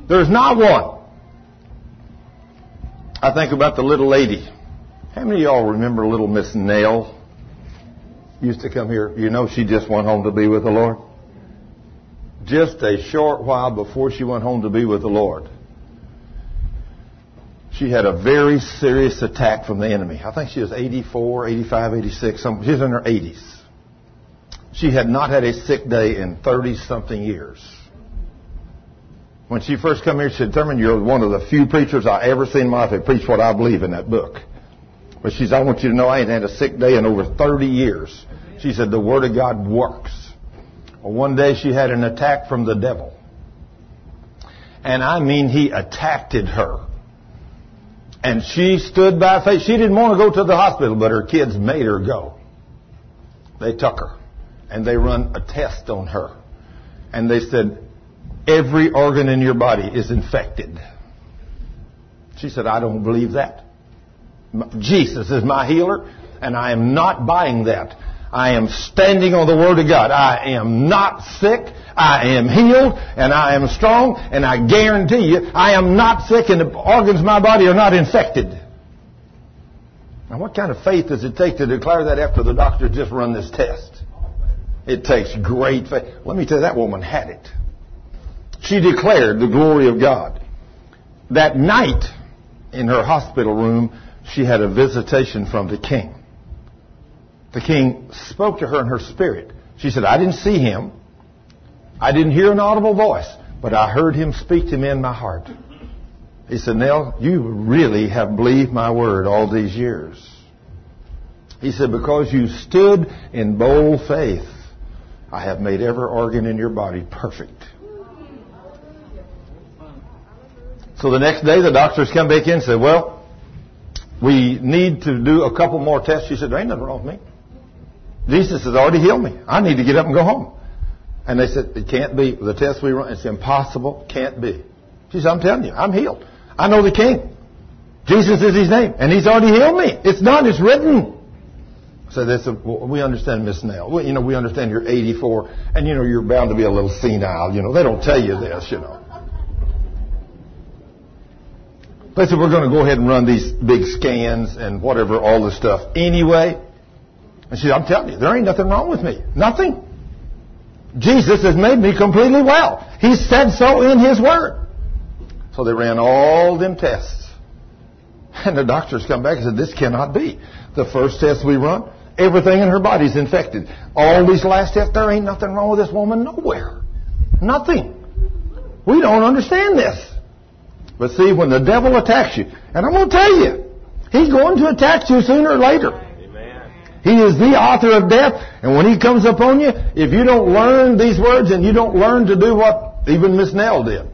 There's not one. I think about the little lady. How many of y'all remember little Miss Nell? Used to come here. You know she just went home to be with the Lord. Just a short while before she went home to be with the Lord she had a very serious attack from the enemy. I think she was 84, 85, 86. Some, she's in her 80s. She had not had a sick day in 30 something years. When she first come here, she said, Thurman, you're one of the few preachers I ever seen in my life that preach what I believe in that book. But she said, I want you to know I ain't had a sick day in over 30 years. She said, the Word of God works. Well, one day she had an attack from the devil. And I mean, he attacked her. And she stood by faith. She didn't want to go to the hospital, but her kids made her go. They took her. And they run a test on her. And they said, every organ in your body is infected. She said, I don't believe that. Jesus is my healer, and I am not buying that. I am standing on the Word of God. I am not sick. I am healed and I am strong and I guarantee you I am not sick and the organs of my body are not infected. Now what kind of faith does it take to declare that after the doctor just run this test? It takes great faith. Let me tell you, that woman had it. She declared the glory of God. That night in her hospital room, she had a visitation from the king. The king spoke to her in her spirit. She said, I didn't see him. I didn't hear an audible voice, but I heard him speak to me in my heart. He said, Nell, you really have believed my word all these years. He said, because you stood in bold faith, I have made every organ in your body perfect. So the next day, the doctors come back in and say, well, we need to do a couple more tests. She said, there ain't nothing wrong with me. Jesus has already healed me. I need to get up and go home. And they said, it can't be. The test we run, it's impossible. Can't be. She said, I'm telling you, I'm healed. I know the King. Jesus is his name. And he's already healed me. It's done. It's written. So that's a, we understand Miss Nell. Well, you know, we understand you're 84 and you know, you're bound to be a little senile. You know, they don't tell you this, you know. They said, we're going to go ahead and run these big scans and whatever, all this stuff anyway. And she said, I'm telling you, there ain't nothing wrong with me. Nothing. Jesus has made me completely well. He said so in His Word. So they ran all them tests. And the doctors come back and said, this cannot be. The first test we run, everything in her body's infected. All these last tests, there ain't nothing wrong with this woman nowhere. Nothing. We don't understand this. But see, when the devil attacks you, and I'm going to tell you, he's going to attack you sooner or later. He is the author of death, and when he comes upon you, if you don't learn these words and you don't learn to do what even Miss Nell did,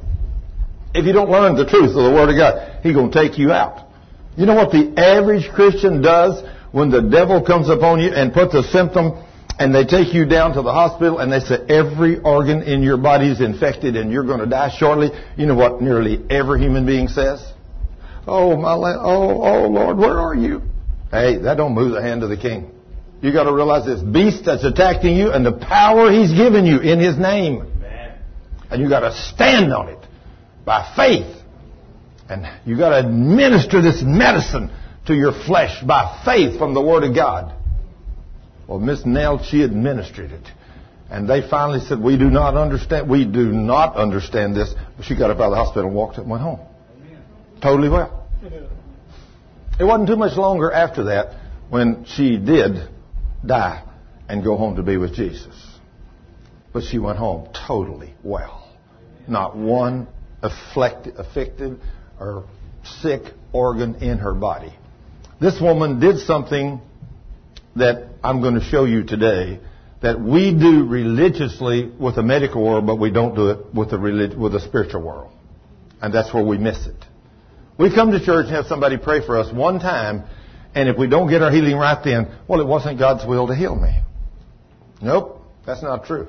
if you don't learn the truth of the Word of God, he's going to take you out. You know what the average Christian does when the devil comes upon you and puts a symptom and they take you down to the hospital and they say every organ in your body is infected and you're going to die shortly. You know what nearly every human being says? Oh my, oh, oh Lord, where are you? Hey, that don't move the hand of the king. You got to realize this beast that's attacking you and the power he's given you in his name. And you got to stand on it by faith. And you got to administer this medicine to your flesh by faith from the Word of God. Well, Miss Nell, she administered it. And they finally said, we do not understand, we do not understand this. She got up out of the hospital and walked up and went home. Totally well. (laughs) It wasn't too much longer after that when she did die and go home to be with Jesus. But she went home totally well. Not one afflicted or sick organ in her body. This woman did something that I'm going to show you today that we do religiously with the medical world, but we don't do it with the, relig- with the spiritual world. And that's where we miss it. We come to church and have somebody pray for us one time, and if we don't get our healing right then, well, it wasn't God's will to heal me. Nope, that's not true.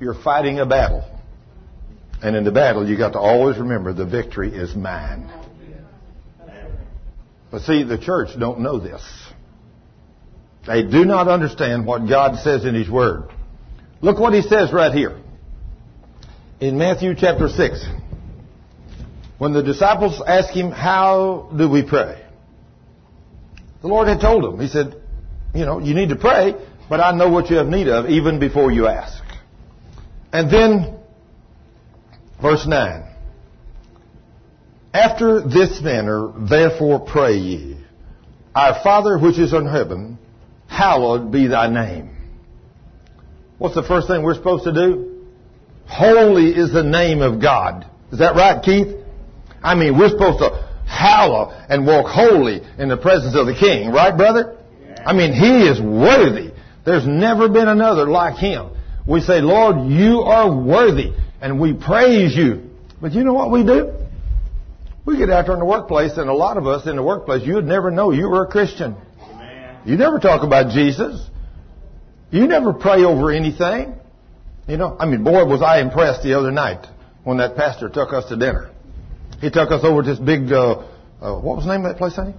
You're fighting a battle. And in the battle, you got to always remember the victory is mine. But see, the church don't know this. They do not understand what God says in His Word. Look what He says right here. In Matthew chapter 6. When the disciples asked Him, how do we pray? The Lord had told him. He said, you know, you need to pray, but I know what you have need of even before you ask. And then, verse 9. After this manner, therefore pray ye, Our Father which is in heaven, hallowed be thy name. What's the first thing we're supposed to do? Holy is the name of God. Is that right, Keith? I mean, we're supposed to hallow and walk holy in the presence of the King, right, brother? I mean, He is worthy. There's never been another like Him. We say, Lord, you are worthy, and we praise you. But you know what we do? We get out there in the workplace, and a lot of us in the workplace, you would never know you were a Christian. You never talk about Jesus. You never pray over anything. You know, I mean, boy, was I impressed the other night when that pastor took us to dinner. He took us over to this big, uh, uh, what was the name of that place, honey?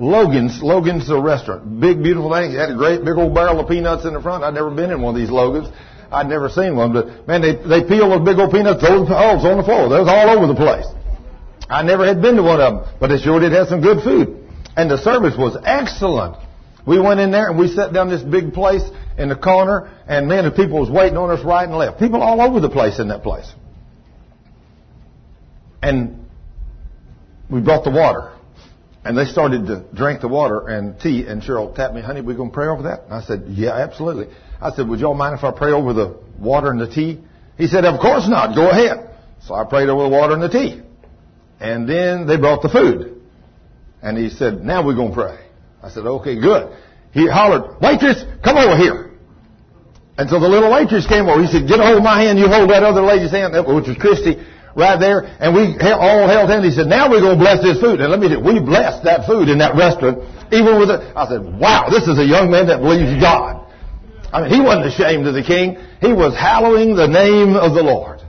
Logan's. Logan's a restaurant. Big, beautiful thing. It had a great big old barrel of peanuts in the front. I'd never been in one of these Logan's. I'd never seen one, but man, they, they peel those big old peanuts, throw the holes on the floor. They was all over the place. I never had been to one of them, but they sure did have some good food. And the service was excellent. We went in there and we sat down this big place in the corner, and man, the people was waiting on us right and left. People all over the place in that place. And we brought the water. And they started to drink the water and tea, and Cheryl tapped me, honey, we going to pray over that? And I said, yeah, absolutely. I said, would y'all mind if I pray over the water and the tea? He said, of course not. Go ahead. So I prayed over the water and the tea. And then they brought the food. And he said, now we're going to pray. I said, okay, good. He hollered, waitress, come over here. And so the little waitress came over. He said, get a hold of my hand. You hold that other lady's hand, which was Christy, right there. And we all held hands. He said, now we're going to bless this food. And let me tell you, we blessed that food in that restaurant. Even with it, I said, wow, this is a young man that believes God. I mean, he wasn't ashamed of the king. He was hallowing the name of the Lord.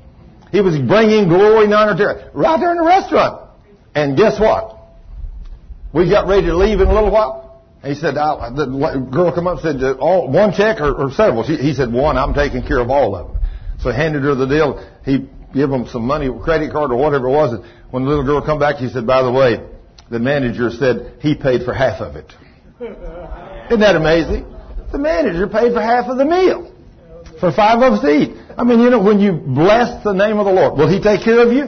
He was bringing glory and honor to it right there in the restaurant. And guess what? We got ready to leave in a little while. He said, I, the girl come up and said, uh, all, one check or, or several? She, he said, one. I'm taking care of all of them. So handed her the deal. He gave him some money, credit card or whatever it was. And when the little girl come back, she said, by the way, the manager said he paid for half of it. (laughs) Isn't that amazing? The manager paid for half of the meal for five of us to eat. I mean, you know, when you bless the name of the Lord, will He take care of you?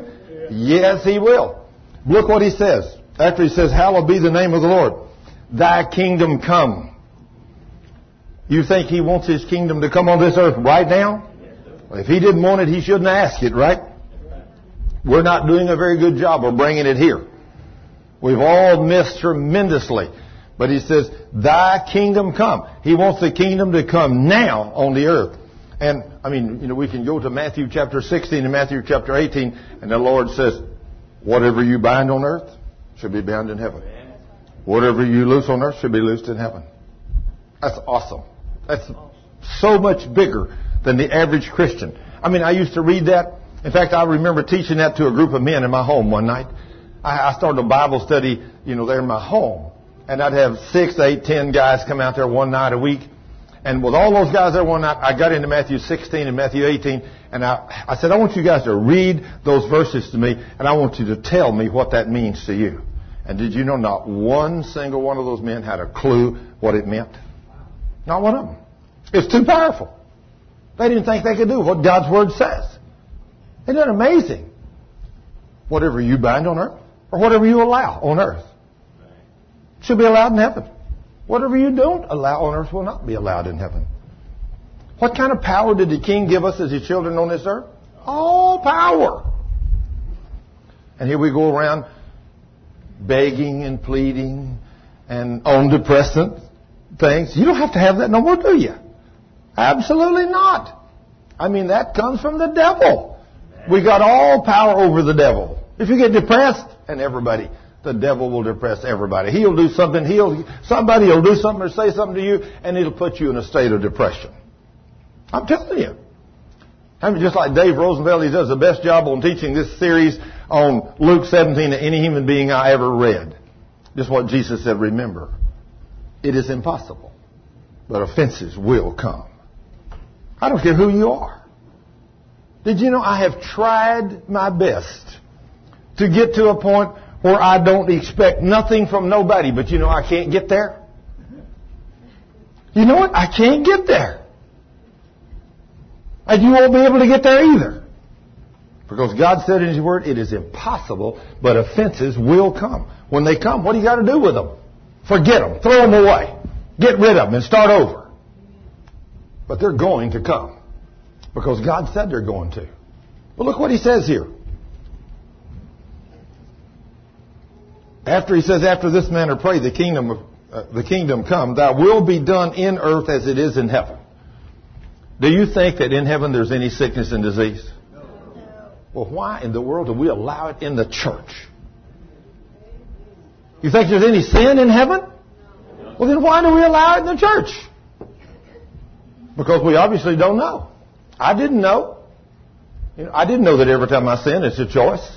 Yes, He will. Look what He says. After He says, Hallowed be the name of the Lord. Thy kingdom come. You think He wants His kingdom to come on this earth right now? If He didn't want it, He shouldn't ask it, right? We're not doing a very good job of bringing it here. We've all missed tremendously. But He says, Thy kingdom come. He wants the kingdom to come now on the earth. And, I mean, you know, we can go to Matthew chapter 16 and Matthew chapter 18, and the Lord says, Whatever you bind on earth should be bound in heaven. Whatever you loose on earth should be loosed in heaven. That's awesome. That's so much bigger than the average Christian. I mean, I used to read that. In fact, I remember teaching that to a group of men in my home one night. I, started a Bible study, you know, there in my home. and I'd have six, eight, ten guys come out there one night a week. And with all those guys there one night, I got into Matthew 16 and Matthew 18, and I, I said, I want you guys to read those verses to me, and I want you to tell me what that means to you. And did you know not one single one of those men had a clue what it meant? Not one of them. It's too powerful. They didn't think they could do what God's Word says. Isn't that amazing? Whatever you bind on earth, or whatever you allow on earth, should be allowed in heaven. Whatever you don't allow on earth will not be allowed in heaven. What kind of power did the King give us as his children on this earth? All power. And here we go around begging and pleading and on depressant things. You don't have to have that no more, do you? Absolutely not. I mean, that comes from the devil. We got all power over the devil. If you get depressed, and everybody, the devil will depress everybody. He'll do something, he'll, somebody will do something or say something to you, and it'll put you in a state of depression. I'm telling you. I mean, just like Dave Rosenfeld, he does the best job on teaching this series on Luke 17 to any human being I ever read. Just what Jesus said, remember, it is impossible, but offenses will come. I don't care who you are. Did you know I have tried my best to get to a point where I don't expect nothing from nobody, but you know I can't get there? You know what? I can't get there. And you won't be able to get there either. Because God said in His Word, it is impossible, but offenses will come. When they come, what do you got to do with them? Forget them. Throw them away. Get rid of them and start over. But they're going to come. Because God said they're going to. But look what He says here. After He says, after this manner pray, the kingdom, of, uh, the kingdom come, thy will be done in earth as it is in heaven. Do you think that in heaven there's any sickness and disease? No. Well, why in the world do we allow it in the church? You think there's any sin in heaven? Well, then why do we allow it in the church? Because we obviously don't know. I didn't know. I didn't know that every time I sin, it's a choice.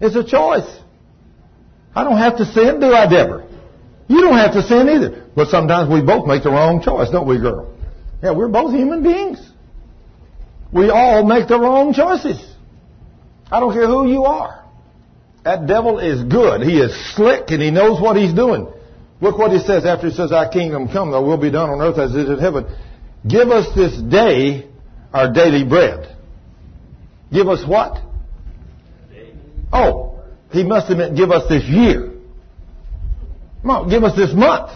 It's a choice. I don't have to sin, do I, Deborah? You don't have to sin either. But sometimes we both make the wrong choice, don't we, girl? Yeah, we're both human beings. We all make the wrong choices. I don't care who you are. That devil is good. He is slick and he knows what he's doing. Look what he says after he says, Our kingdom come, thy will be done on earth as it is in heaven. Give us this day our daily bread. Give us what? Oh, he must have meant give us this year. On, give us this month.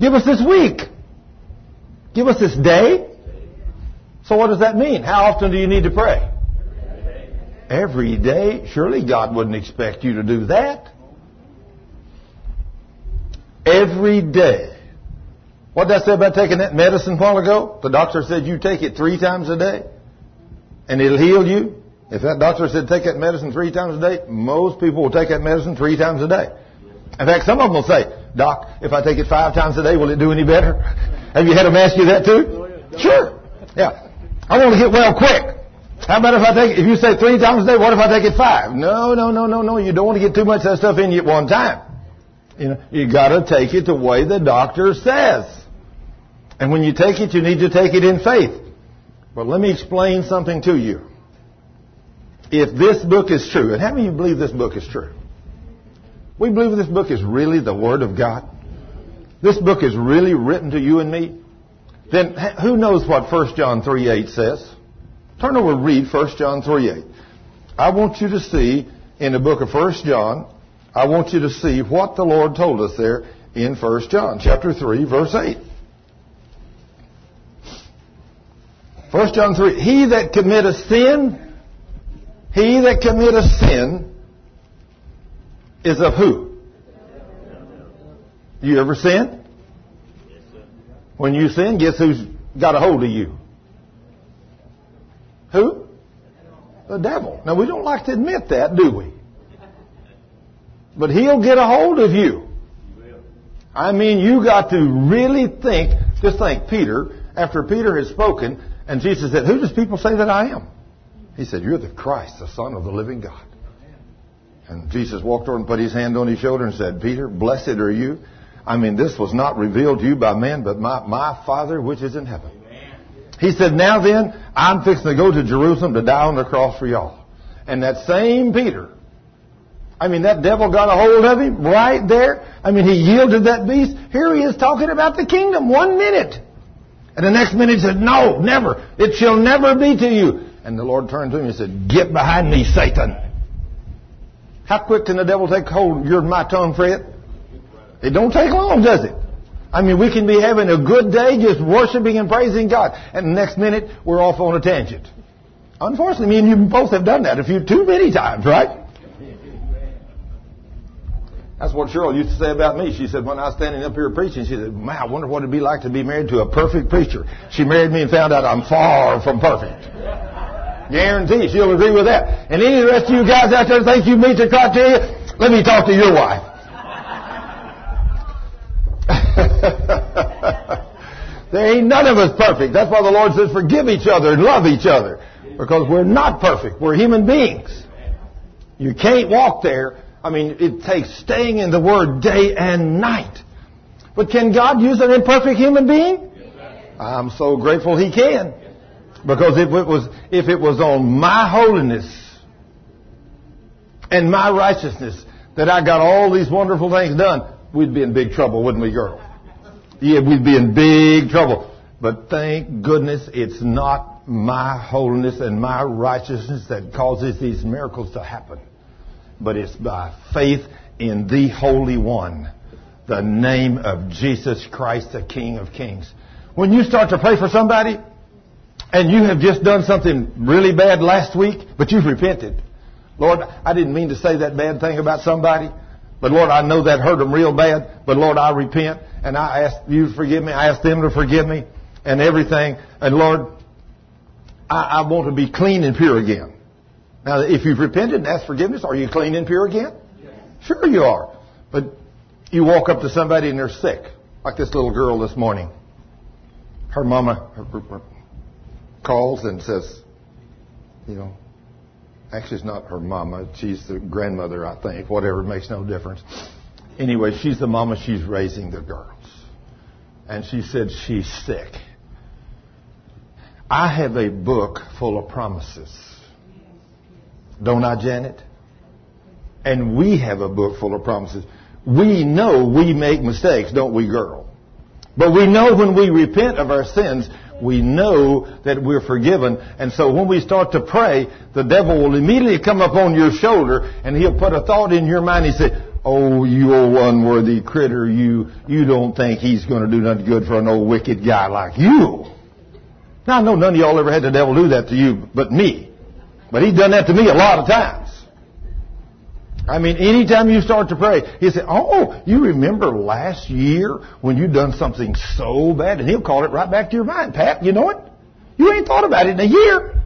Give us this week. Give us this day. So what does that mean? How often do you need to pray? Every day? Surely God wouldn't expect you to do that. Every day. What did I say about taking that medicine a while ago? The doctor said you take it three times a day and it'll heal you. If that doctor said take that medicine three times a day, most people will take that medicine three times a day. In fact, some of them will say, Doc, if I take it five times a day, will it do any better? (laughs) Have you had them ask you that too? Oh, sure. Yeah. I want to get well quick. How about if I take, if you say three times a day, what if I take it five? No, no, no, no, no. You don't want to get too much of that stuff in you at one time. You know, you gotta take it the way the doctor says. And when you take it, you need to take it in faith. But let me explain something to you. If this book is true, and how many of you believe this book is true? We believe this book is really the Word of God. This book is really written to you and me. Then who knows what 1 John 3 8 says? Turn over and read 1 John 3 8. I want you to see in the book of 1 John, I want you to see what the Lord told us there in 1 John chapter 3 verse 8. 1 John 3, he that committeth sin, he that committeth sin is of who? You ever sin? When you sin, guess who's got a hold of you? Who? The devil. Now we don't like to admit that, do we? But he'll get a hold of you. I mean, you got to really think, just think, Peter, after Peter had spoken, and Jesus said, Who does people say that I am? He said, You're the Christ, the Son of the living God. And Jesus walked over and put his hand on his shoulder and said, Peter, blessed are you. I mean, this was not revealed to you by men, but my, my Father which is in heaven. He said, now then, I'm fixing to go to Jerusalem to die on the cross for y'all. And that same Peter, I mean, that devil got a hold of him right there. I mean, he yielded that beast. Here he is talking about the kingdom one minute. And the next minute he said, no, never. It shall never be to you. And the Lord turned to him and said, get behind me, Satan. How quick can the devil take hold of your my tongue, Fred? It don't take long, does it? I mean, we can be having a good day just worshiping and praising God, and the next minute we're off on a tangent. Unfortunately, me and you both have done that a few too many times, right? That's what Cheryl used to say about me. She said when I was standing up here preaching, she said, "Man, I wonder what it'd be like to be married to a perfect preacher." She married me and found out I'm far from perfect. Guarantee she'll agree with that. And any of the rest of you guys out there think you meet the criteria, let me talk to your wife. (laughs) there ain't none of us perfect. That's why the Lord says forgive each other and love each other. Because we're not perfect. We're human beings. You can't walk there. I mean, it takes staying in the Word day and night. But can God use an imperfect human being? I'm so grateful He can. Because if it was, if it was on my holiness and my righteousness that I got all these wonderful things done, we'd be in big trouble, wouldn't we, girl? Yeah, we'd be in big trouble. But thank goodness it's not my holiness and my righteousness that causes these miracles to happen. But it's by faith in the Holy One, the name of Jesus Christ, the King of Kings. When you start to pray for somebody, and you have just done something really bad last week, but you've repented. Lord, I didn't mean to say that bad thing about somebody, but Lord, I know that hurt them real bad, but Lord, I repent, and I ask you to forgive me. I ask them to forgive me, and everything. And Lord, I, I want to be clean and pure again. Now, if you've repented and asked forgiveness, are you clean and pure again? Yes. Sure you are. But you walk up to somebody and they're sick, like this little girl this morning. Her mama, her, her, calls and says, you know, actually it's not her mama, she's the grandmother, I think, whatever, makes no difference. Anyway, she's the mama, she's raising the girls. And she said she's sick. I have a book full of promises. Don't I, Janet? And we have a book full of promises. We know we make mistakes, don't we, girl? But we know when we repent of our sins, we know that we're forgiven. And so when we start to pray, the devil will immediately come up on your shoulder and he'll put a thought in your mind. He say, Oh, you old unworthy critter, you, you don't think he's going to do nothing good for an old wicked guy like you. Now, I know none of y'all ever had the devil do that to you but me. But he's done that to me a lot of times. I mean, anytime you start to pray, he say, "Oh, you remember last year when you done something so bad?" And he'll call it right back to your mind. Pat, you know it. You ain't thought about it in a year.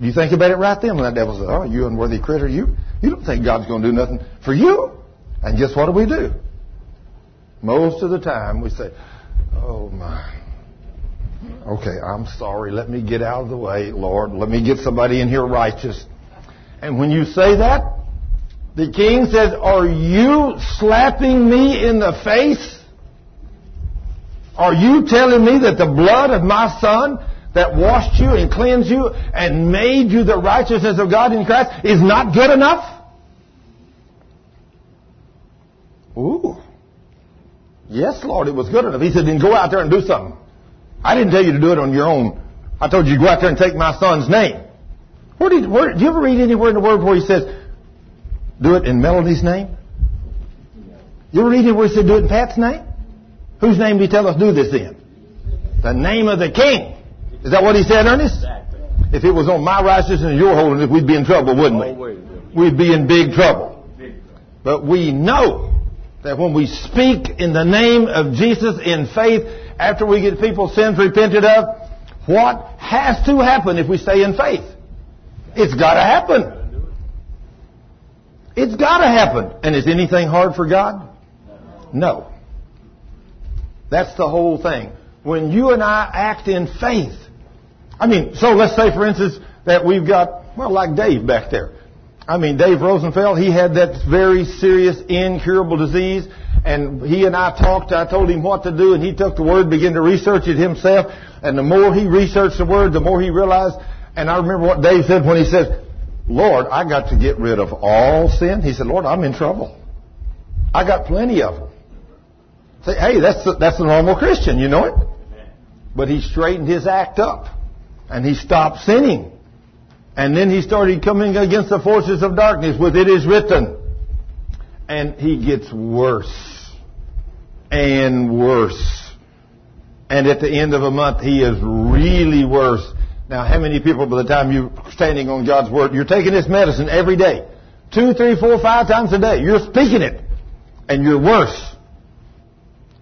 You think about it right then when that devil says, "Oh, you unworthy critter, you you don't think God's going to do nothing for you?" And guess what do we do? Most of the time we say, "Oh my." Okay, I'm sorry. Let me get out of the way, Lord. Let me get somebody in here righteous. And when you say that, the king says, Are you slapping me in the face? Are you telling me that the blood of my son that washed you and cleansed you and made you the righteousness of God in Christ is not good enough? Ooh. Yes, Lord, it was good enough. He said, then go out there and do something. I didn't tell you to do it on your own. I told you to go out there and take my son's name. Where did, where, do you ever read anywhere in the Word where he says, do it in Melody's name? You ever read it where he said do it in Pat's name? Whose name did he tell us do this in? The name of the king. Is that what he said, Ernest? Exactly. If it was on my righteousness and your holiness, we'd be in trouble, wouldn't we? We'd be in big trouble. But we know that when we speak in the name of Jesus in faith, after we get people's sins repented of, what has to happen if we stay in faith? It's got to happen. It's got to happen. And is anything hard for God? No. That's the whole thing. When you and I act in faith, I mean, so let's say, for instance, that we've got, well, like Dave back there. I mean, Dave Rosenfeld, he had that very serious, incurable disease, and he and I talked. I told him what to do, and he took the word, began to research it himself, and the more he researched the word, the more he realized. And I remember what Dave said when he said, Lord, I got to get rid of all sin. He said, Lord, I'm in trouble. I got plenty of them. Say, hey, that's the, that's the normal Christian, you know it? But he straightened his act up, and he stopped sinning. And then he started coming against the forces of darkness with it is written. And he gets worse and worse. And at the end of a month, he is really worse. Now, how many people by the time you're standing on God's Word, you're taking this medicine every day? Two, three, four, five times a day. You're speaking it. And you're worse.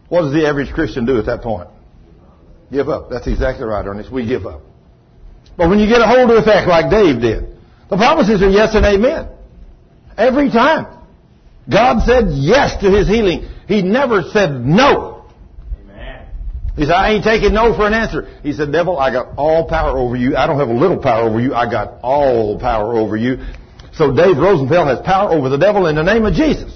What does the average Christian do at that point? Give up. That's exactly right, Ernest. We give up. But when you get a hold of the fact like Dave did, the promises are yes and amen. Every time. God said yes to his healing. He never said no. Amen. He said, I ain't taking no for an answer. He said, devil, I got all power over you. I don't have a little power over you. I got all power over you. So Dave Rosenfeld has power over the devil in the name of Jesus.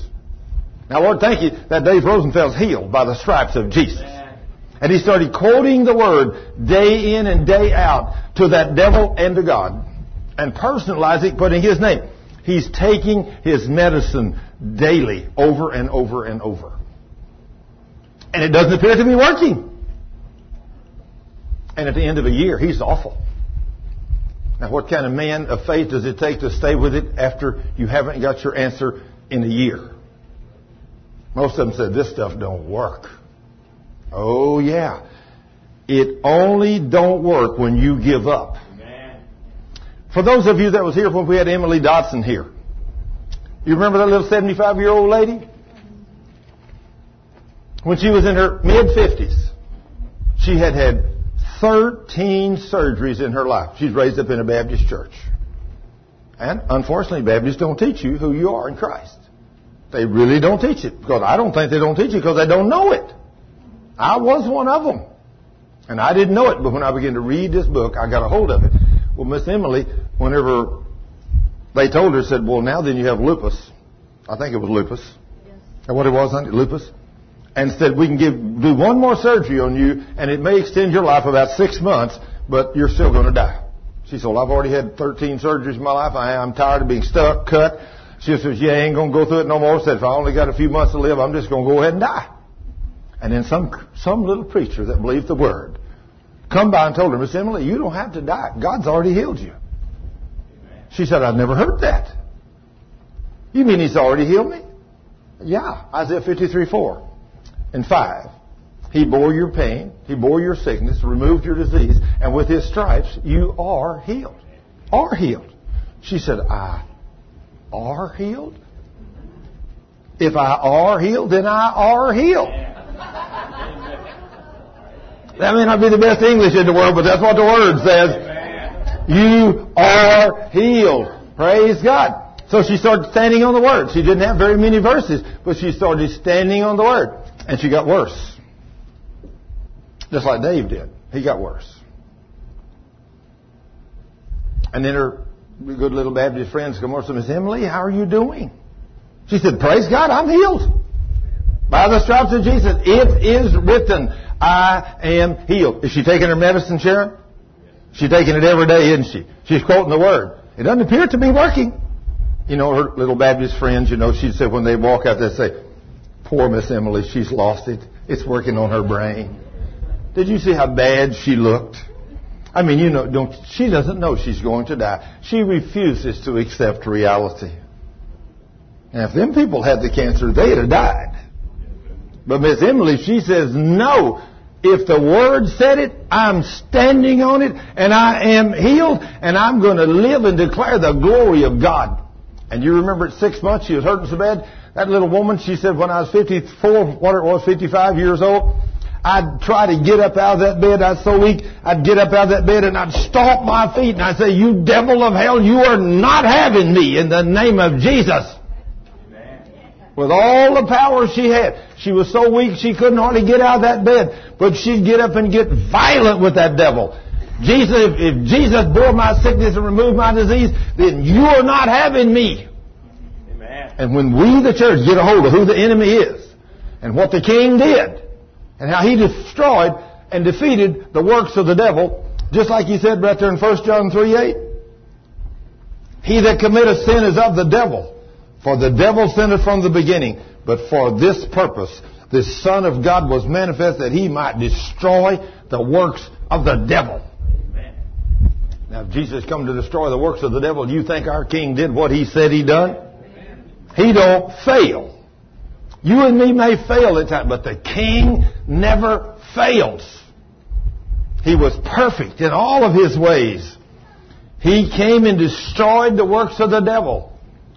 Now, Lord, thank you that Dave Rosenfeld's healed by the stripes of Jesus. And he started quoting the word day in and day out to that devil and to God and personalizing, it, putting his name. He's taking his medicine daily over and over and over. And it doesn't appear to be working. And at the end of a year, he's awful. Now, what kind of man of faith does it take to stay with it after you haven't got your answer in a year? Most of them said, this stuff don't work. Oh yeah. It only don't work when you give up. Amen. For those of you that was here when we had Emily Dotson here, you remember that little 75 year old lady? When she was in her mid 50s, she had had 13 surgeries in her life. She's raised up in a Baptist church. And unfortunately, Baptists don't teach you who you are in Christ. They really don't teach it because I don't think they don't teach it because they don't know it. I was one of them. And I didn't know it, but when I began to read this book, I got a hold of it. Well, Miss Emily, whenever they told her, said, well, now then you have lupus. I think it was lupus. Yes. And what it was, lupus. And said, we can give, do one more surgery on you, and it may extend your life about six months, but you're still going to die. She said, well, I've already had 13 surgeries in my life. I, I'm tired of being stuck, cut. She says, yeah, I ain't going to go through it no more. Said, if I only got a few months to live, I'm just going to go ahead and die. And then some, some little preacher that believed the word come by and told her, Miss Emily, you don't have to die. God's already healed you. She said, I've never heard that. You mean he's already healed me? Yeah, Isaiah 53, 4 and 5. He bore your pain, he bore your sickness, removed your disease, and with his stripes you are healed. Are healed. She said, I are healed? If I are healed, then I are healed. That may not be the best English in the world, but that's what the word says. You are healed. Praise God. So she started standing on the word. She didn't have very many verses, but she started standing on the word. And she got worse. Just like Dave did. He got worse. And then her good little Baptist friends come over said, Miss Emily, how are you doing? She said, Praise God, I'm healed. By the stripes of Jesus, it is written, I am healed. Is she taking her medicine, Sharon? She's taking it every day, isn't she? She's quoting the word. It doesn't appear to be working. You know, her little Baptist friends, you know, she said when they walk out, they say, poor Miss Emily, she's lost it. It's working on her brain. Did you see how bad she looked? I mean, you know, don't, she doesn't know she's going to die. She refuses to accept reality. And if them people had the cancer, they'd have died. But Miss Emily, she says, no. If the Word said it, I'm standing on it, and I am healed, and I'm going to live and declare the glory of God. And you remember at six months, she was hurting so bad. That little woman, she said, when I was 54, what it was, 55 years old, I'd try to get up out of that bed. I was so weak, I'd get up out of that bed and I'd stomp my feet and I'd say, you devil of hell, you are not having me in the name of Jesus. With all the power she had. She was so weak she couldn't hardly get out of that bed. But she'd get up and get violent with that devil. Jesus, if, if Jesus bore my sickness and removed my disease, then you are not having me. Amen. And when we, the church, get a hold of who the enemy is and what the king did and how he destroyed and defeated the works of the devil, just like he said right there in 1 John 3 8. He that committeth sin is of the devil. For the devil sinned from the beginning. But for this purpose, the Son of God was manifest that he might destroy the works of the devil. Now, if Jesus come to destroy the works of the devil, do you think our King did what he said he done? He don't fail. You and me may fail at times, but the King never fails. He was perfect in all of his ways. He came and destroyed the works of the devil.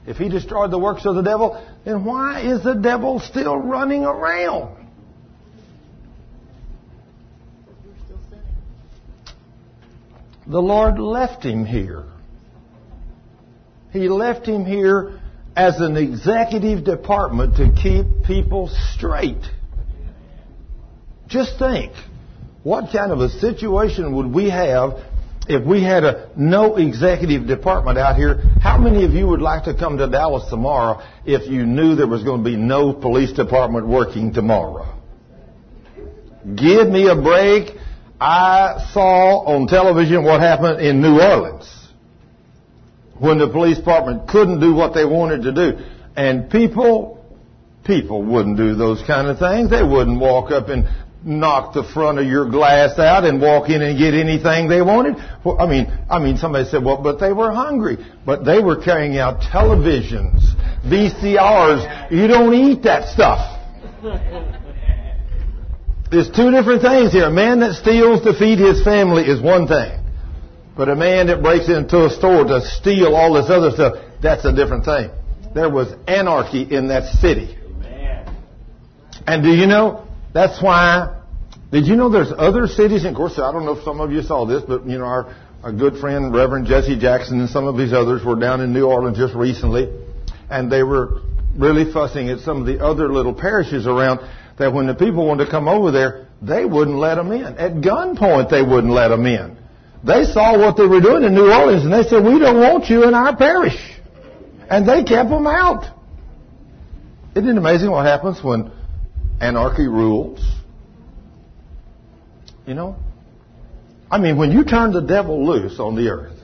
If he destroyed the works of the devil, then why is the devil still running around? The Lord left him here. He left him here as an executive department to keep people straight. Just think, what kind of a situation would we have if we had a no executive department out here, how many of you would like to come to Dallas tomorrow if you knew there was going to be no police department working tomorrow? Give me a break. I saw on television what happened in New Orleans when the police department couldn't do what they wanted to do. And people, people wouldn't do those kind of things. They wouldn't walk up and knock the front of your glass out and walk in and get anything they wanted. Well, I mean, I mean, somebody said, well, but they were hungry. But they were carrying out televisions, VCRs. You don't eat that stuff. There's two different things here. A man that steals to feed his family is one thing. But a man that breaks into a store to steal all this other stuff, that's a different thing. There was anarchy in that city. And do you know, that's why did you know there's other cities? Of course, I don't know if some of you saw this, but you know our, our good friend Reverend Jesse Jackson and some of these others were down in New Orleans just recently, and they were really fussing at some of the other little parishes around. That when the people wanted to come over there, they wouldn't let them in. At gunpoint, they wouldn't let them in. They saw what they were doing in New Orleans, and they said, "We don't want you in our parish," and they kept them out. Isn't it amazing what happens when anarchy rules? You know? I mean, when you turn the devil loose on the earth,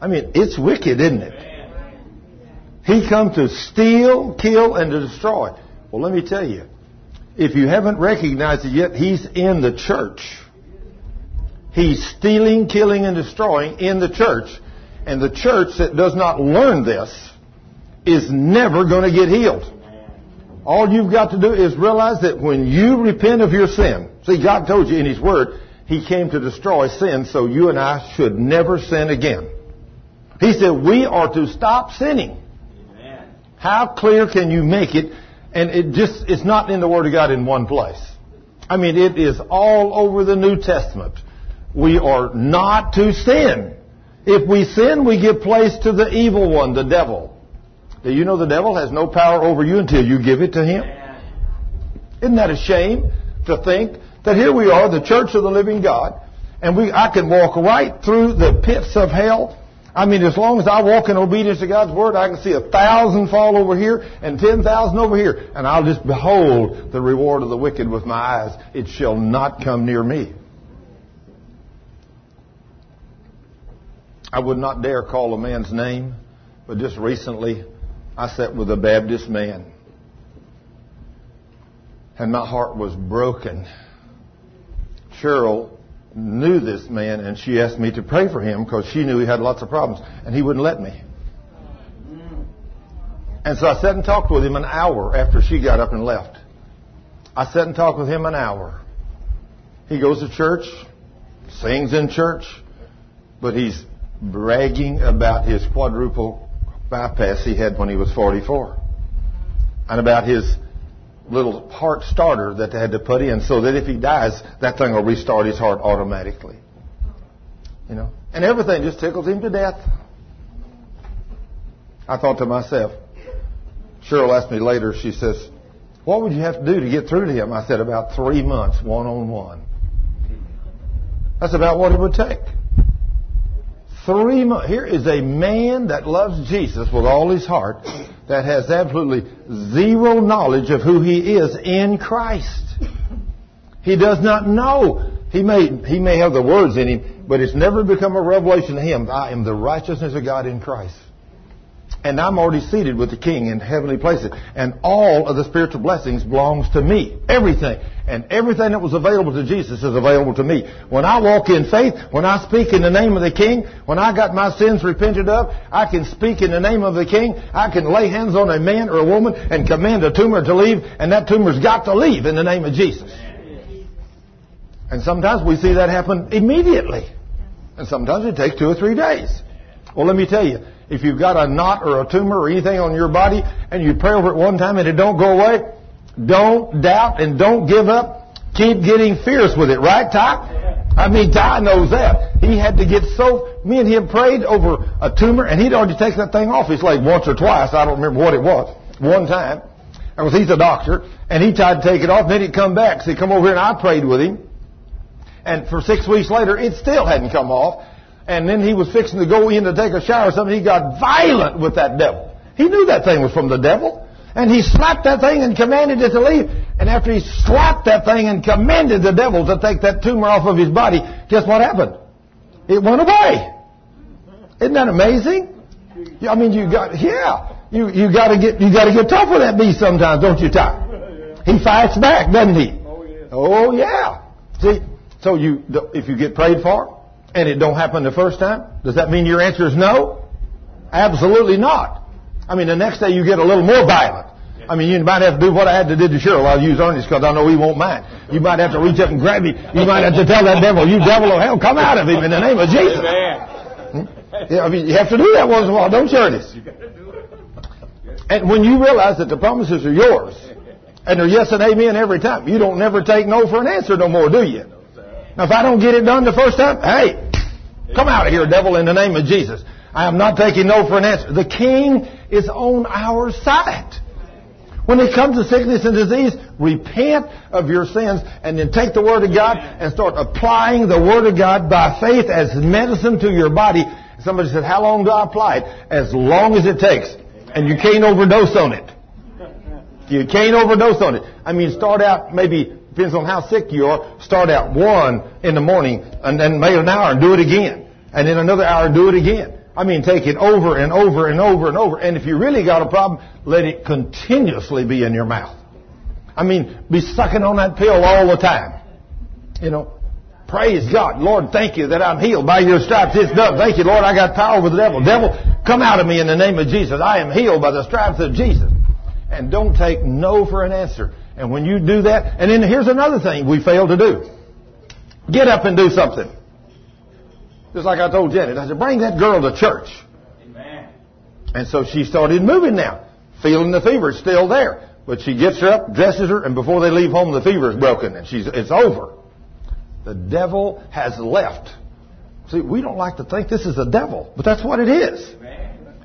I mean, it's wicked, isn't it? He comes to steal, kill, and to destroy. Well, let me tell you, if you haven't recognized it yet, he's in the church. He's stealing, killing, and destroying in the church. And the church that does not learn this is never going to get healed. All you've got to do is realize that when you repent of your sin, see, God told you in His Word, He came to destroy sin, so you and I should never sin again. He said we are to stop sinning. Amen. How clear can you make it? And it just, it's not in the Word of God in one place. I mean, it is all over the New Testament. We are not to sin. If we sin, we give place to the evil one, the devil. Do you know the devil has no power over you until you give it to him? Isn't that a shame to think that here we are, the church of the living God, and we, I can walk right through the pits of hell. I mean, as long as I walk in obedience to God's word, I can see a thousand fall over here and ten thousand over here, and I'll just behold the reward of the wicked with my eyes. It shall not come near me. I would not dare call a man's name, but just recently I sat with a Baptist man. And my heart was broken. Cheryl knew this man and she asked me to pray for him because she knew he had lots of problems and he wouldn't let me. And so I sat and talked with him an hour after she got up and left. I sat and talked with him an hour. He goes to church, sings in church, but he's bragging about his quadruple bypass he had when he was 44. And about his little heart starter that they had to put in so that if he dies, that thing will restart his heart automatically. You know? And everything just tickles him to death. I thought to myself, Cheryl asked me later, she says, what would you have to do to get through to him? I said, about three months, one on one. That's about what it would take. Three months. Here is a man that loves Jesus with all his heart that has absolutely zero knowledge of who he is in Christ. He does not know. He may, he may have the words in him, but it's never become a revelation to him. I am the righteousness of God in Christ. And I'm already seated with the King in heavenly places. And all of the spiritual blessings belongs to me. Everything. And everything that was available to Jesus is available to me. When I walk in faith, when I speak in the name of the King, when I got my sins repented of, I can speak in the name of the King. I can lay hands on a man or a woman and command a tumor to leave, and that tumor's got to leave in the name of Jesus. And sometimes we see that happen immediately. And sometimes it takes two or three days. Well, let me tell you, if you've got a knot or a tumor or anything on your body and you pray over it one time and it don't go away, don't doubt and don't give up. Keep getting fierce with it, right, Ty? I mean, Ty knows that. He had to get so, me and him prayed over a tumor and he'd already taken that thing off his leg once or twice. I don't remember what it was. One time. And he's a doctor and he tried to take it off and then he'd come back. So he come over here and I prayed with him. And for six weeks later, it still hadn't come off. And then he was fixing to go in to take a shower or something. He got violent with that devil. He knew that thing was from the devil. And he slapped that thing and commanded it to leave. And after he slapped that thing and commanded the devil to take that tumor off of his body, guess what happened? It went away. Isn't that amazing? I mean, you got, yeah. You, you gotta get, you gotta get tough with that beast sometimes, don't you, Ty? He fights back, doesn't he? Oh yeah. Oh, See, so you, if you get prayed for and it don't happen the first time, does that mean your answer is no? Absolutely not. I mean, the next day you get a little more violent. I mean, you might have to do what I had to do to Cheryl. I'll use Ernest because I know he won't mind. You might have to reach up and grab him. You might have to tell that devil, you devil of hell, come out of him in the name of Jesus. Hmm? Yeah, I mean, you have to do that once in a while, don't you, Ernest? And when you realize that the promises are yours, and they're yes and amen every time, you don't never take no for an answer no more, do you? Now, if I don't get it done the first time, hey, come out of here, devil, in the name of Jesus. I am not taking no for an answer. The King is on our side. When it comes to sickness and disease, repent of your sins and then take the Word of God and start applying the Word of God by faith as medicine to your body. Somebody said, how long do I apply it? As long as it takes. And you can't overdose on it. You can't overdose on it. I mean, start out maybe, depends on how sick you are, start out one in the morning and then maybe an hour and do it again. And then another hour and do it again. I mean, take it over and over and over and over. And if you really got a problem, let it continuously be in your mouth. I mean, be sucking on that pill all the time. You know, praise God. Lord, thank you that I'm healed by your stripes. It's done. Thank you, Lord, I got power over the devil. Devil, come out of me in the name of Jesus. I am healed by the stripes of Jesus. And don't take no for an answer. And when you do that, and then here's another thing we fail to do. Get up and do something. Just like I told Janet, I said, bring that girl to church. Amen. And so she started moving now, feeling the fever still there. But she gets her up, dresses her, and before they leave home, the fever is broken, and she's it's over. The devil has left. See, we don't like to think this is the devil, but that's what it is.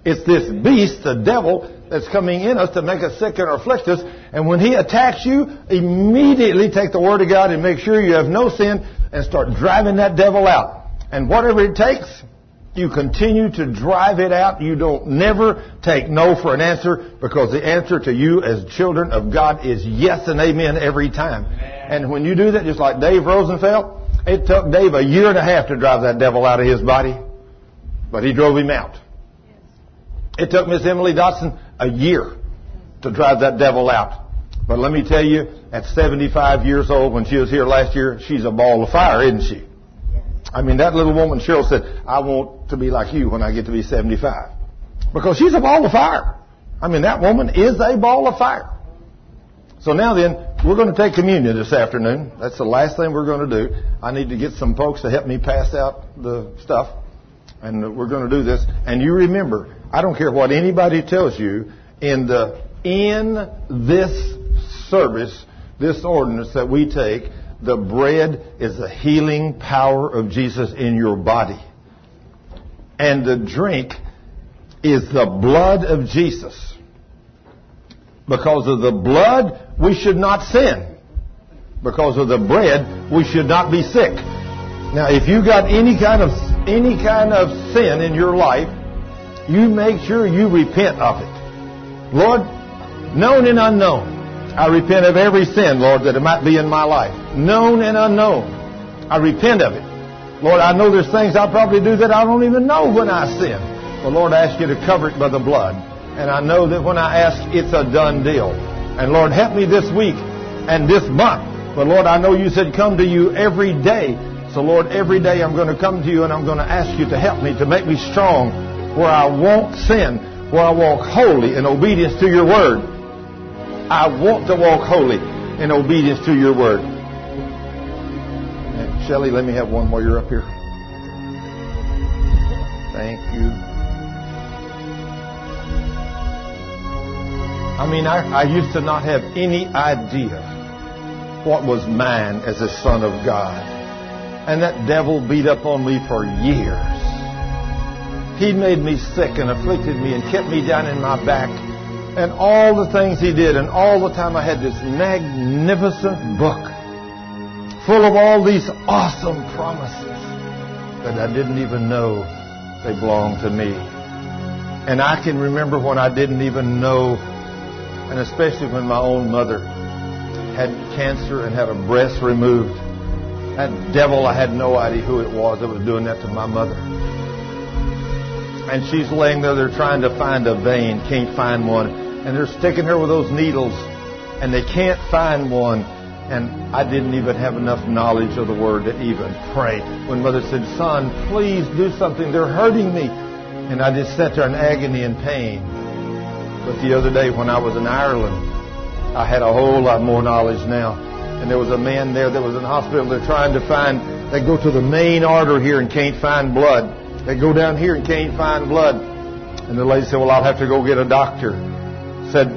It's this beast, the devil, that's coming in us to make us sick and afflict us. And when he attacks you, immediately take the word of God and make sure you have no sin and start driving that devil out. And whatever it takes, you continue to drive it out. You don't never take no for an answer because the answer to you as children of God is yes and amen every time. And when you do that, just like Dave Rosenfeld, it took Dave a year and a half to drive that devil out of his body, but he drove him out. It took Miss Emily Dotson a year to drive that devil out. But let me tell you, at 75 years old, when she was here last year, she's a ball of fire, isn't she? I mean, that little woman, Cheryl, said, I want to be like you when I get to be 75. Because she's a ball of fire. I mean, that woman is a ball of fire. So now then, we're going to take communion this afternoon. That's the last thing we're going to do. I need to get some folks to help me pass out the stuff. And we're going to do this. And you remember, I don't care what anybody tells you, in the, in this service, this ordinance that we take, the bread is the healing power of Jesus in your body. And the drink is the blood of Jesus. Because of the blood, we should not sin. Because of the bread, we should not be sick. Now, if you got any kind of any kind of sin in your life, you make sure you repent of it. Lord, known and unknown, I repent of every sin, Lord, that it might be in my life. Known and unknown. I repent of it. Lord, I know there's things I probably do that I don't even know when I sin. But Lord, I ask you to cover it by the blood. And I know that when I ask, it's a done deal. And Lord, help me this week and this month. But Lord, I know you said come to you every day. So Lord, every day I'm going to come to you and I'm going to ask you to help me, to make me strong where I won't sin, where I walk holy in obedience to your word. I want to walk holy in obedience to your word. Shelly, let me have one while you're up here. Thank you. I mean, I, I used to not have any idea what was mine as a son of God. And that devil beat up on me for years. He made me sick and afflicted me and kept me down in my back. And all the things he did, and all the time I had this magnificent book full of all these awesome promises that I didn't even know they belonged to me. And I can remember when I didn't even know, and especially when my own mother had cancer and had a breast removed. That devil, I had no idea who it was that was doing that to my mother. And she's laying there, they're trying to find a vein, can't find one. And they're sticking her with those needles, and they can't find one. And I didn't even have enough knowledge of the word to even pray. When mother said, Son, please do something, they're hurting me. And I just sat there in agony and pain. But the other day when I was in Ireland, I had a whole lot more knowledge now. And there was a man there that was in the hospital. They're trying to find, they go to the main artery here and can't find blood. They go down here and can't find blood. And the lady said, Well, I'll have to go get a doctor. Said,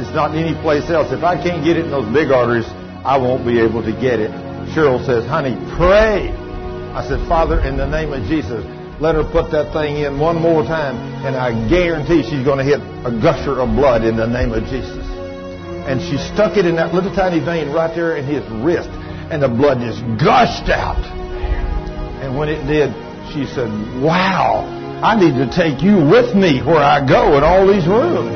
It's not any place else. If I can't get it in those big arteries, I won't be able to get it. Cheryl says, Honey, pray. I said, Father, in the name of Jesus, let her put that thing in one more time, and I guarantee she's going to hit a gusher of blood in the name of Jesus. And she stuck it in that little tiny vein right there in his wrist, and the blood just gushed out. And when it did, she said, Wow, I need to take you with me where I go in all these rooms.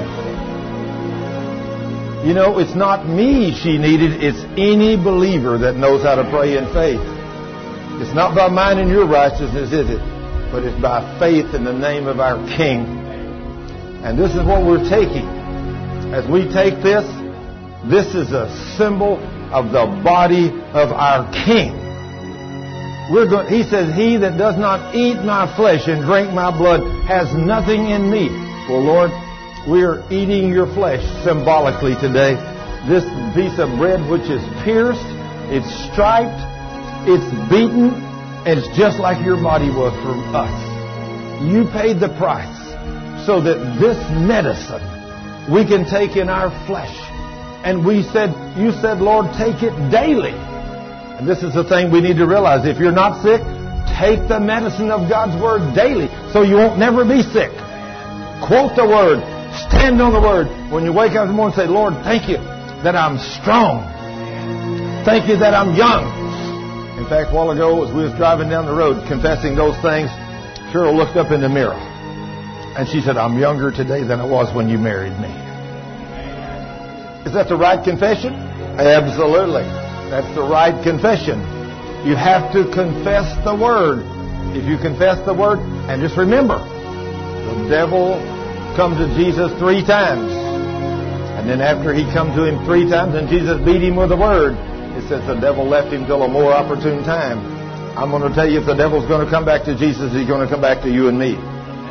You know, it's not me she needed, it's any believer that knows how to pray in faith. It's not by mine and your righteousness, is it? But it's by faith in the name of our King. And this is what we're taking. As we take this, this is a symbol of the body of our King. We're going, he says, He that does not eat my flesh and drink my blood has nothing in me. Well, Lord, we are eating your flesh symbolically today. This piece of bread which is pierced, it's striped, it's beaten, it's just like your body was for us. You paid the price so that this medicine we can take in our flesh. And we said, you said, Lord, take it daily. And this is the thing we need to realize. If you're not sick, take the medicine of God's Word daily so you won't never be sick. Quote the Word. Stand on the Word. When you wake up in the morning, say, Lord, thank you that I'm strong. Thank you that I'm young. In fact, a while ago, as we was driving down the road confessing those things, Cheryl looked up in the mirror and she said, I'm younger today than I was when you married me. Is that the right confession? Absolutely. That's the right confession. You have to confess the Word. If you confess the Word, and just remember, the devil come to Jesus three times. And then after he come to him three times and Jesus beat him with the Word, it says the devil left him till a more opportune time. I'm going to tell you if the devil's going to come back to Jesus, he's going to come back to you and me.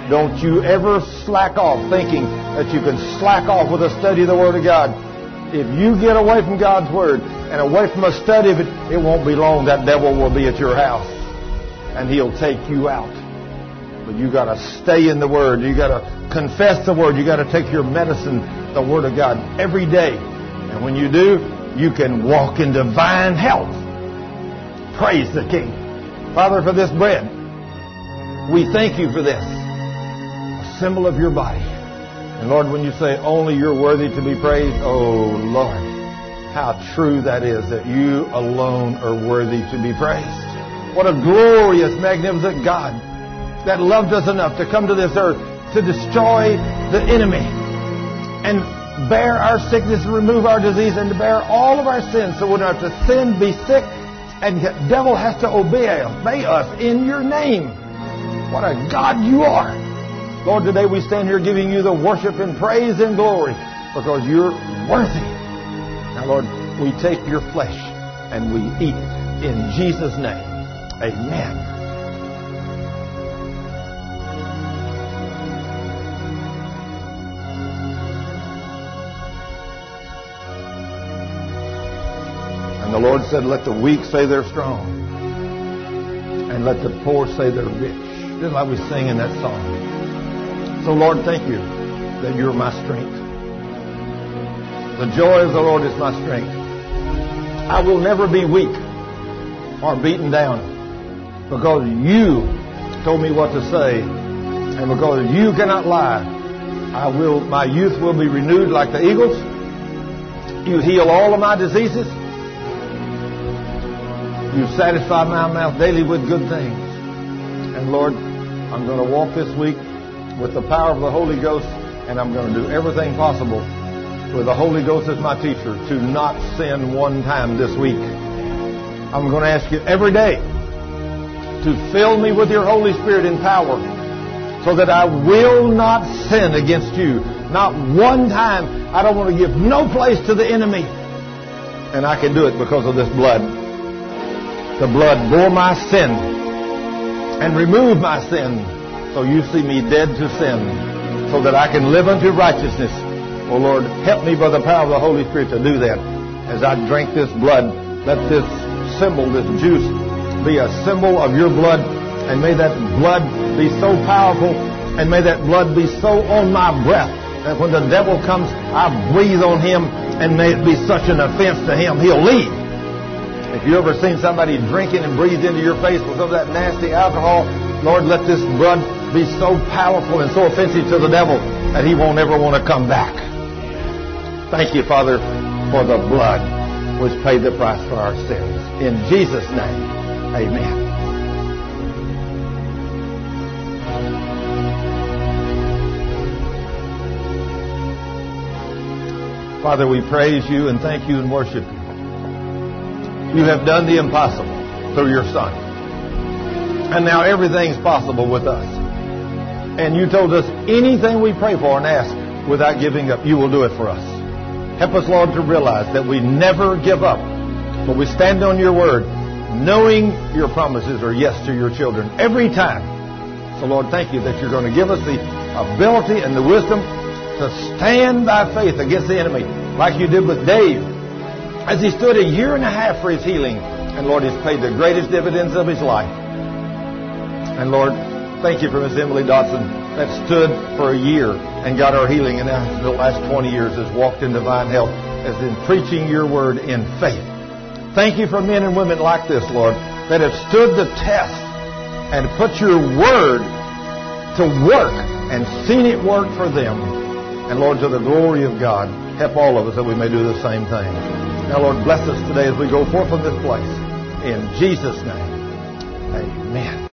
Don't you ever slack off thinking that you can slack off with a study of the Word of God. If you get away from God's Word and away from a study of it, it won't be long that devil will be at your house and he'll take you out. But you got to stay in the Word. You got to confess the Word. You got to take your medicine, the Word of God, every day. And when you do, you can walk in divine health. Praise the King. Father, for this bread, we thank you for this. A symbol of your body. And Lord, when you say only you're worthy to be praised, oh Lord, how true that is that you alone are worthy to be praised. What a glorious, magnificent God that loved us enough to come to this earth to destroy the enemy and bear our sickness and remove our disease and to bear all of our sins so we don't have to sin, be sick, and the devil has to obey us, obey us in your name. What a God you are. Lord, today we stand here giving you the worship and praise and glory because you're worthy. Now, Lord, we take your flesh and we eat it in Jesus' name. Amen. And the Lord said, Let the weak say they're strong, and let the poor say they're rich. Just like we sing in that song. So, Lord, thank you that you're my strength. The joy of the Lord is my strength. I will never be weak or beaten down because you told me what to say, and because you cannot lie. I will, my youth will be renewed like the eagles. You heal all of my diseases. You satisfy my mouth daily with good things. And Lord, I'm going to walk this week with the power of the Holy Ghost, and I'm going to do everything possible with the Holy Ghost as my teacher to not sin one time this week. I'm going to ask you every day to fill me with your Holy Spirit in power so that I will not sin against you. Not one time. I don't want to give no place to the enemy. And I can do it because of this blood. The blood bore my sin and removed my sin. So you see me dead to sin so that I can live unto righteousness. Oh Lord, help me by the power of the Holy Spirit to do that. As I drink this blood, let this symbol, this juice, be a symbol of your blood. And may that blood be so powerful and may that blood be so on my breath that when the devil comes, I breathe on him and may it be such an offense to him, he'll leave. If you ever seen somebody drinking and breathed into your face with some of that nasty alcohol, Lord, let this blood be so powerful and so offensive to the devil that he won't ever want to come back. Thank you, Father, for the blood which paid the price for our sins. In Jesus' name, amen. Father, we praise you and thank you and worship you. You have done the impossible through your Son. And now everything's possible with us. And you told us anything we pray for and ask without giving up, you will do it for us. Help us, Lord, to realize that we never give up, but we stand on your word, knowing your promises are yes to your children every time. So, Lord, thank you that you're going to give us the ability and the wisdom to stand by faith against the enemy, like you did with Dave, as he stood a year and a half for his healing. And Lord, he's paid the greatest dividends of his life. And Lord, thank you for Miss Emily Dotson that stood for a year and got our healing, and after the last 20 years has walked in divine health, as in preaching your word in faith. Thank you for men and women like this, Lord, that have stood the test and put your word to work and seen it work for them. And Lord, to the glory of God, help all of us that we may do the same thing. Now, Lord, bless us today as we go forth from this place. In Jesus' name, amen.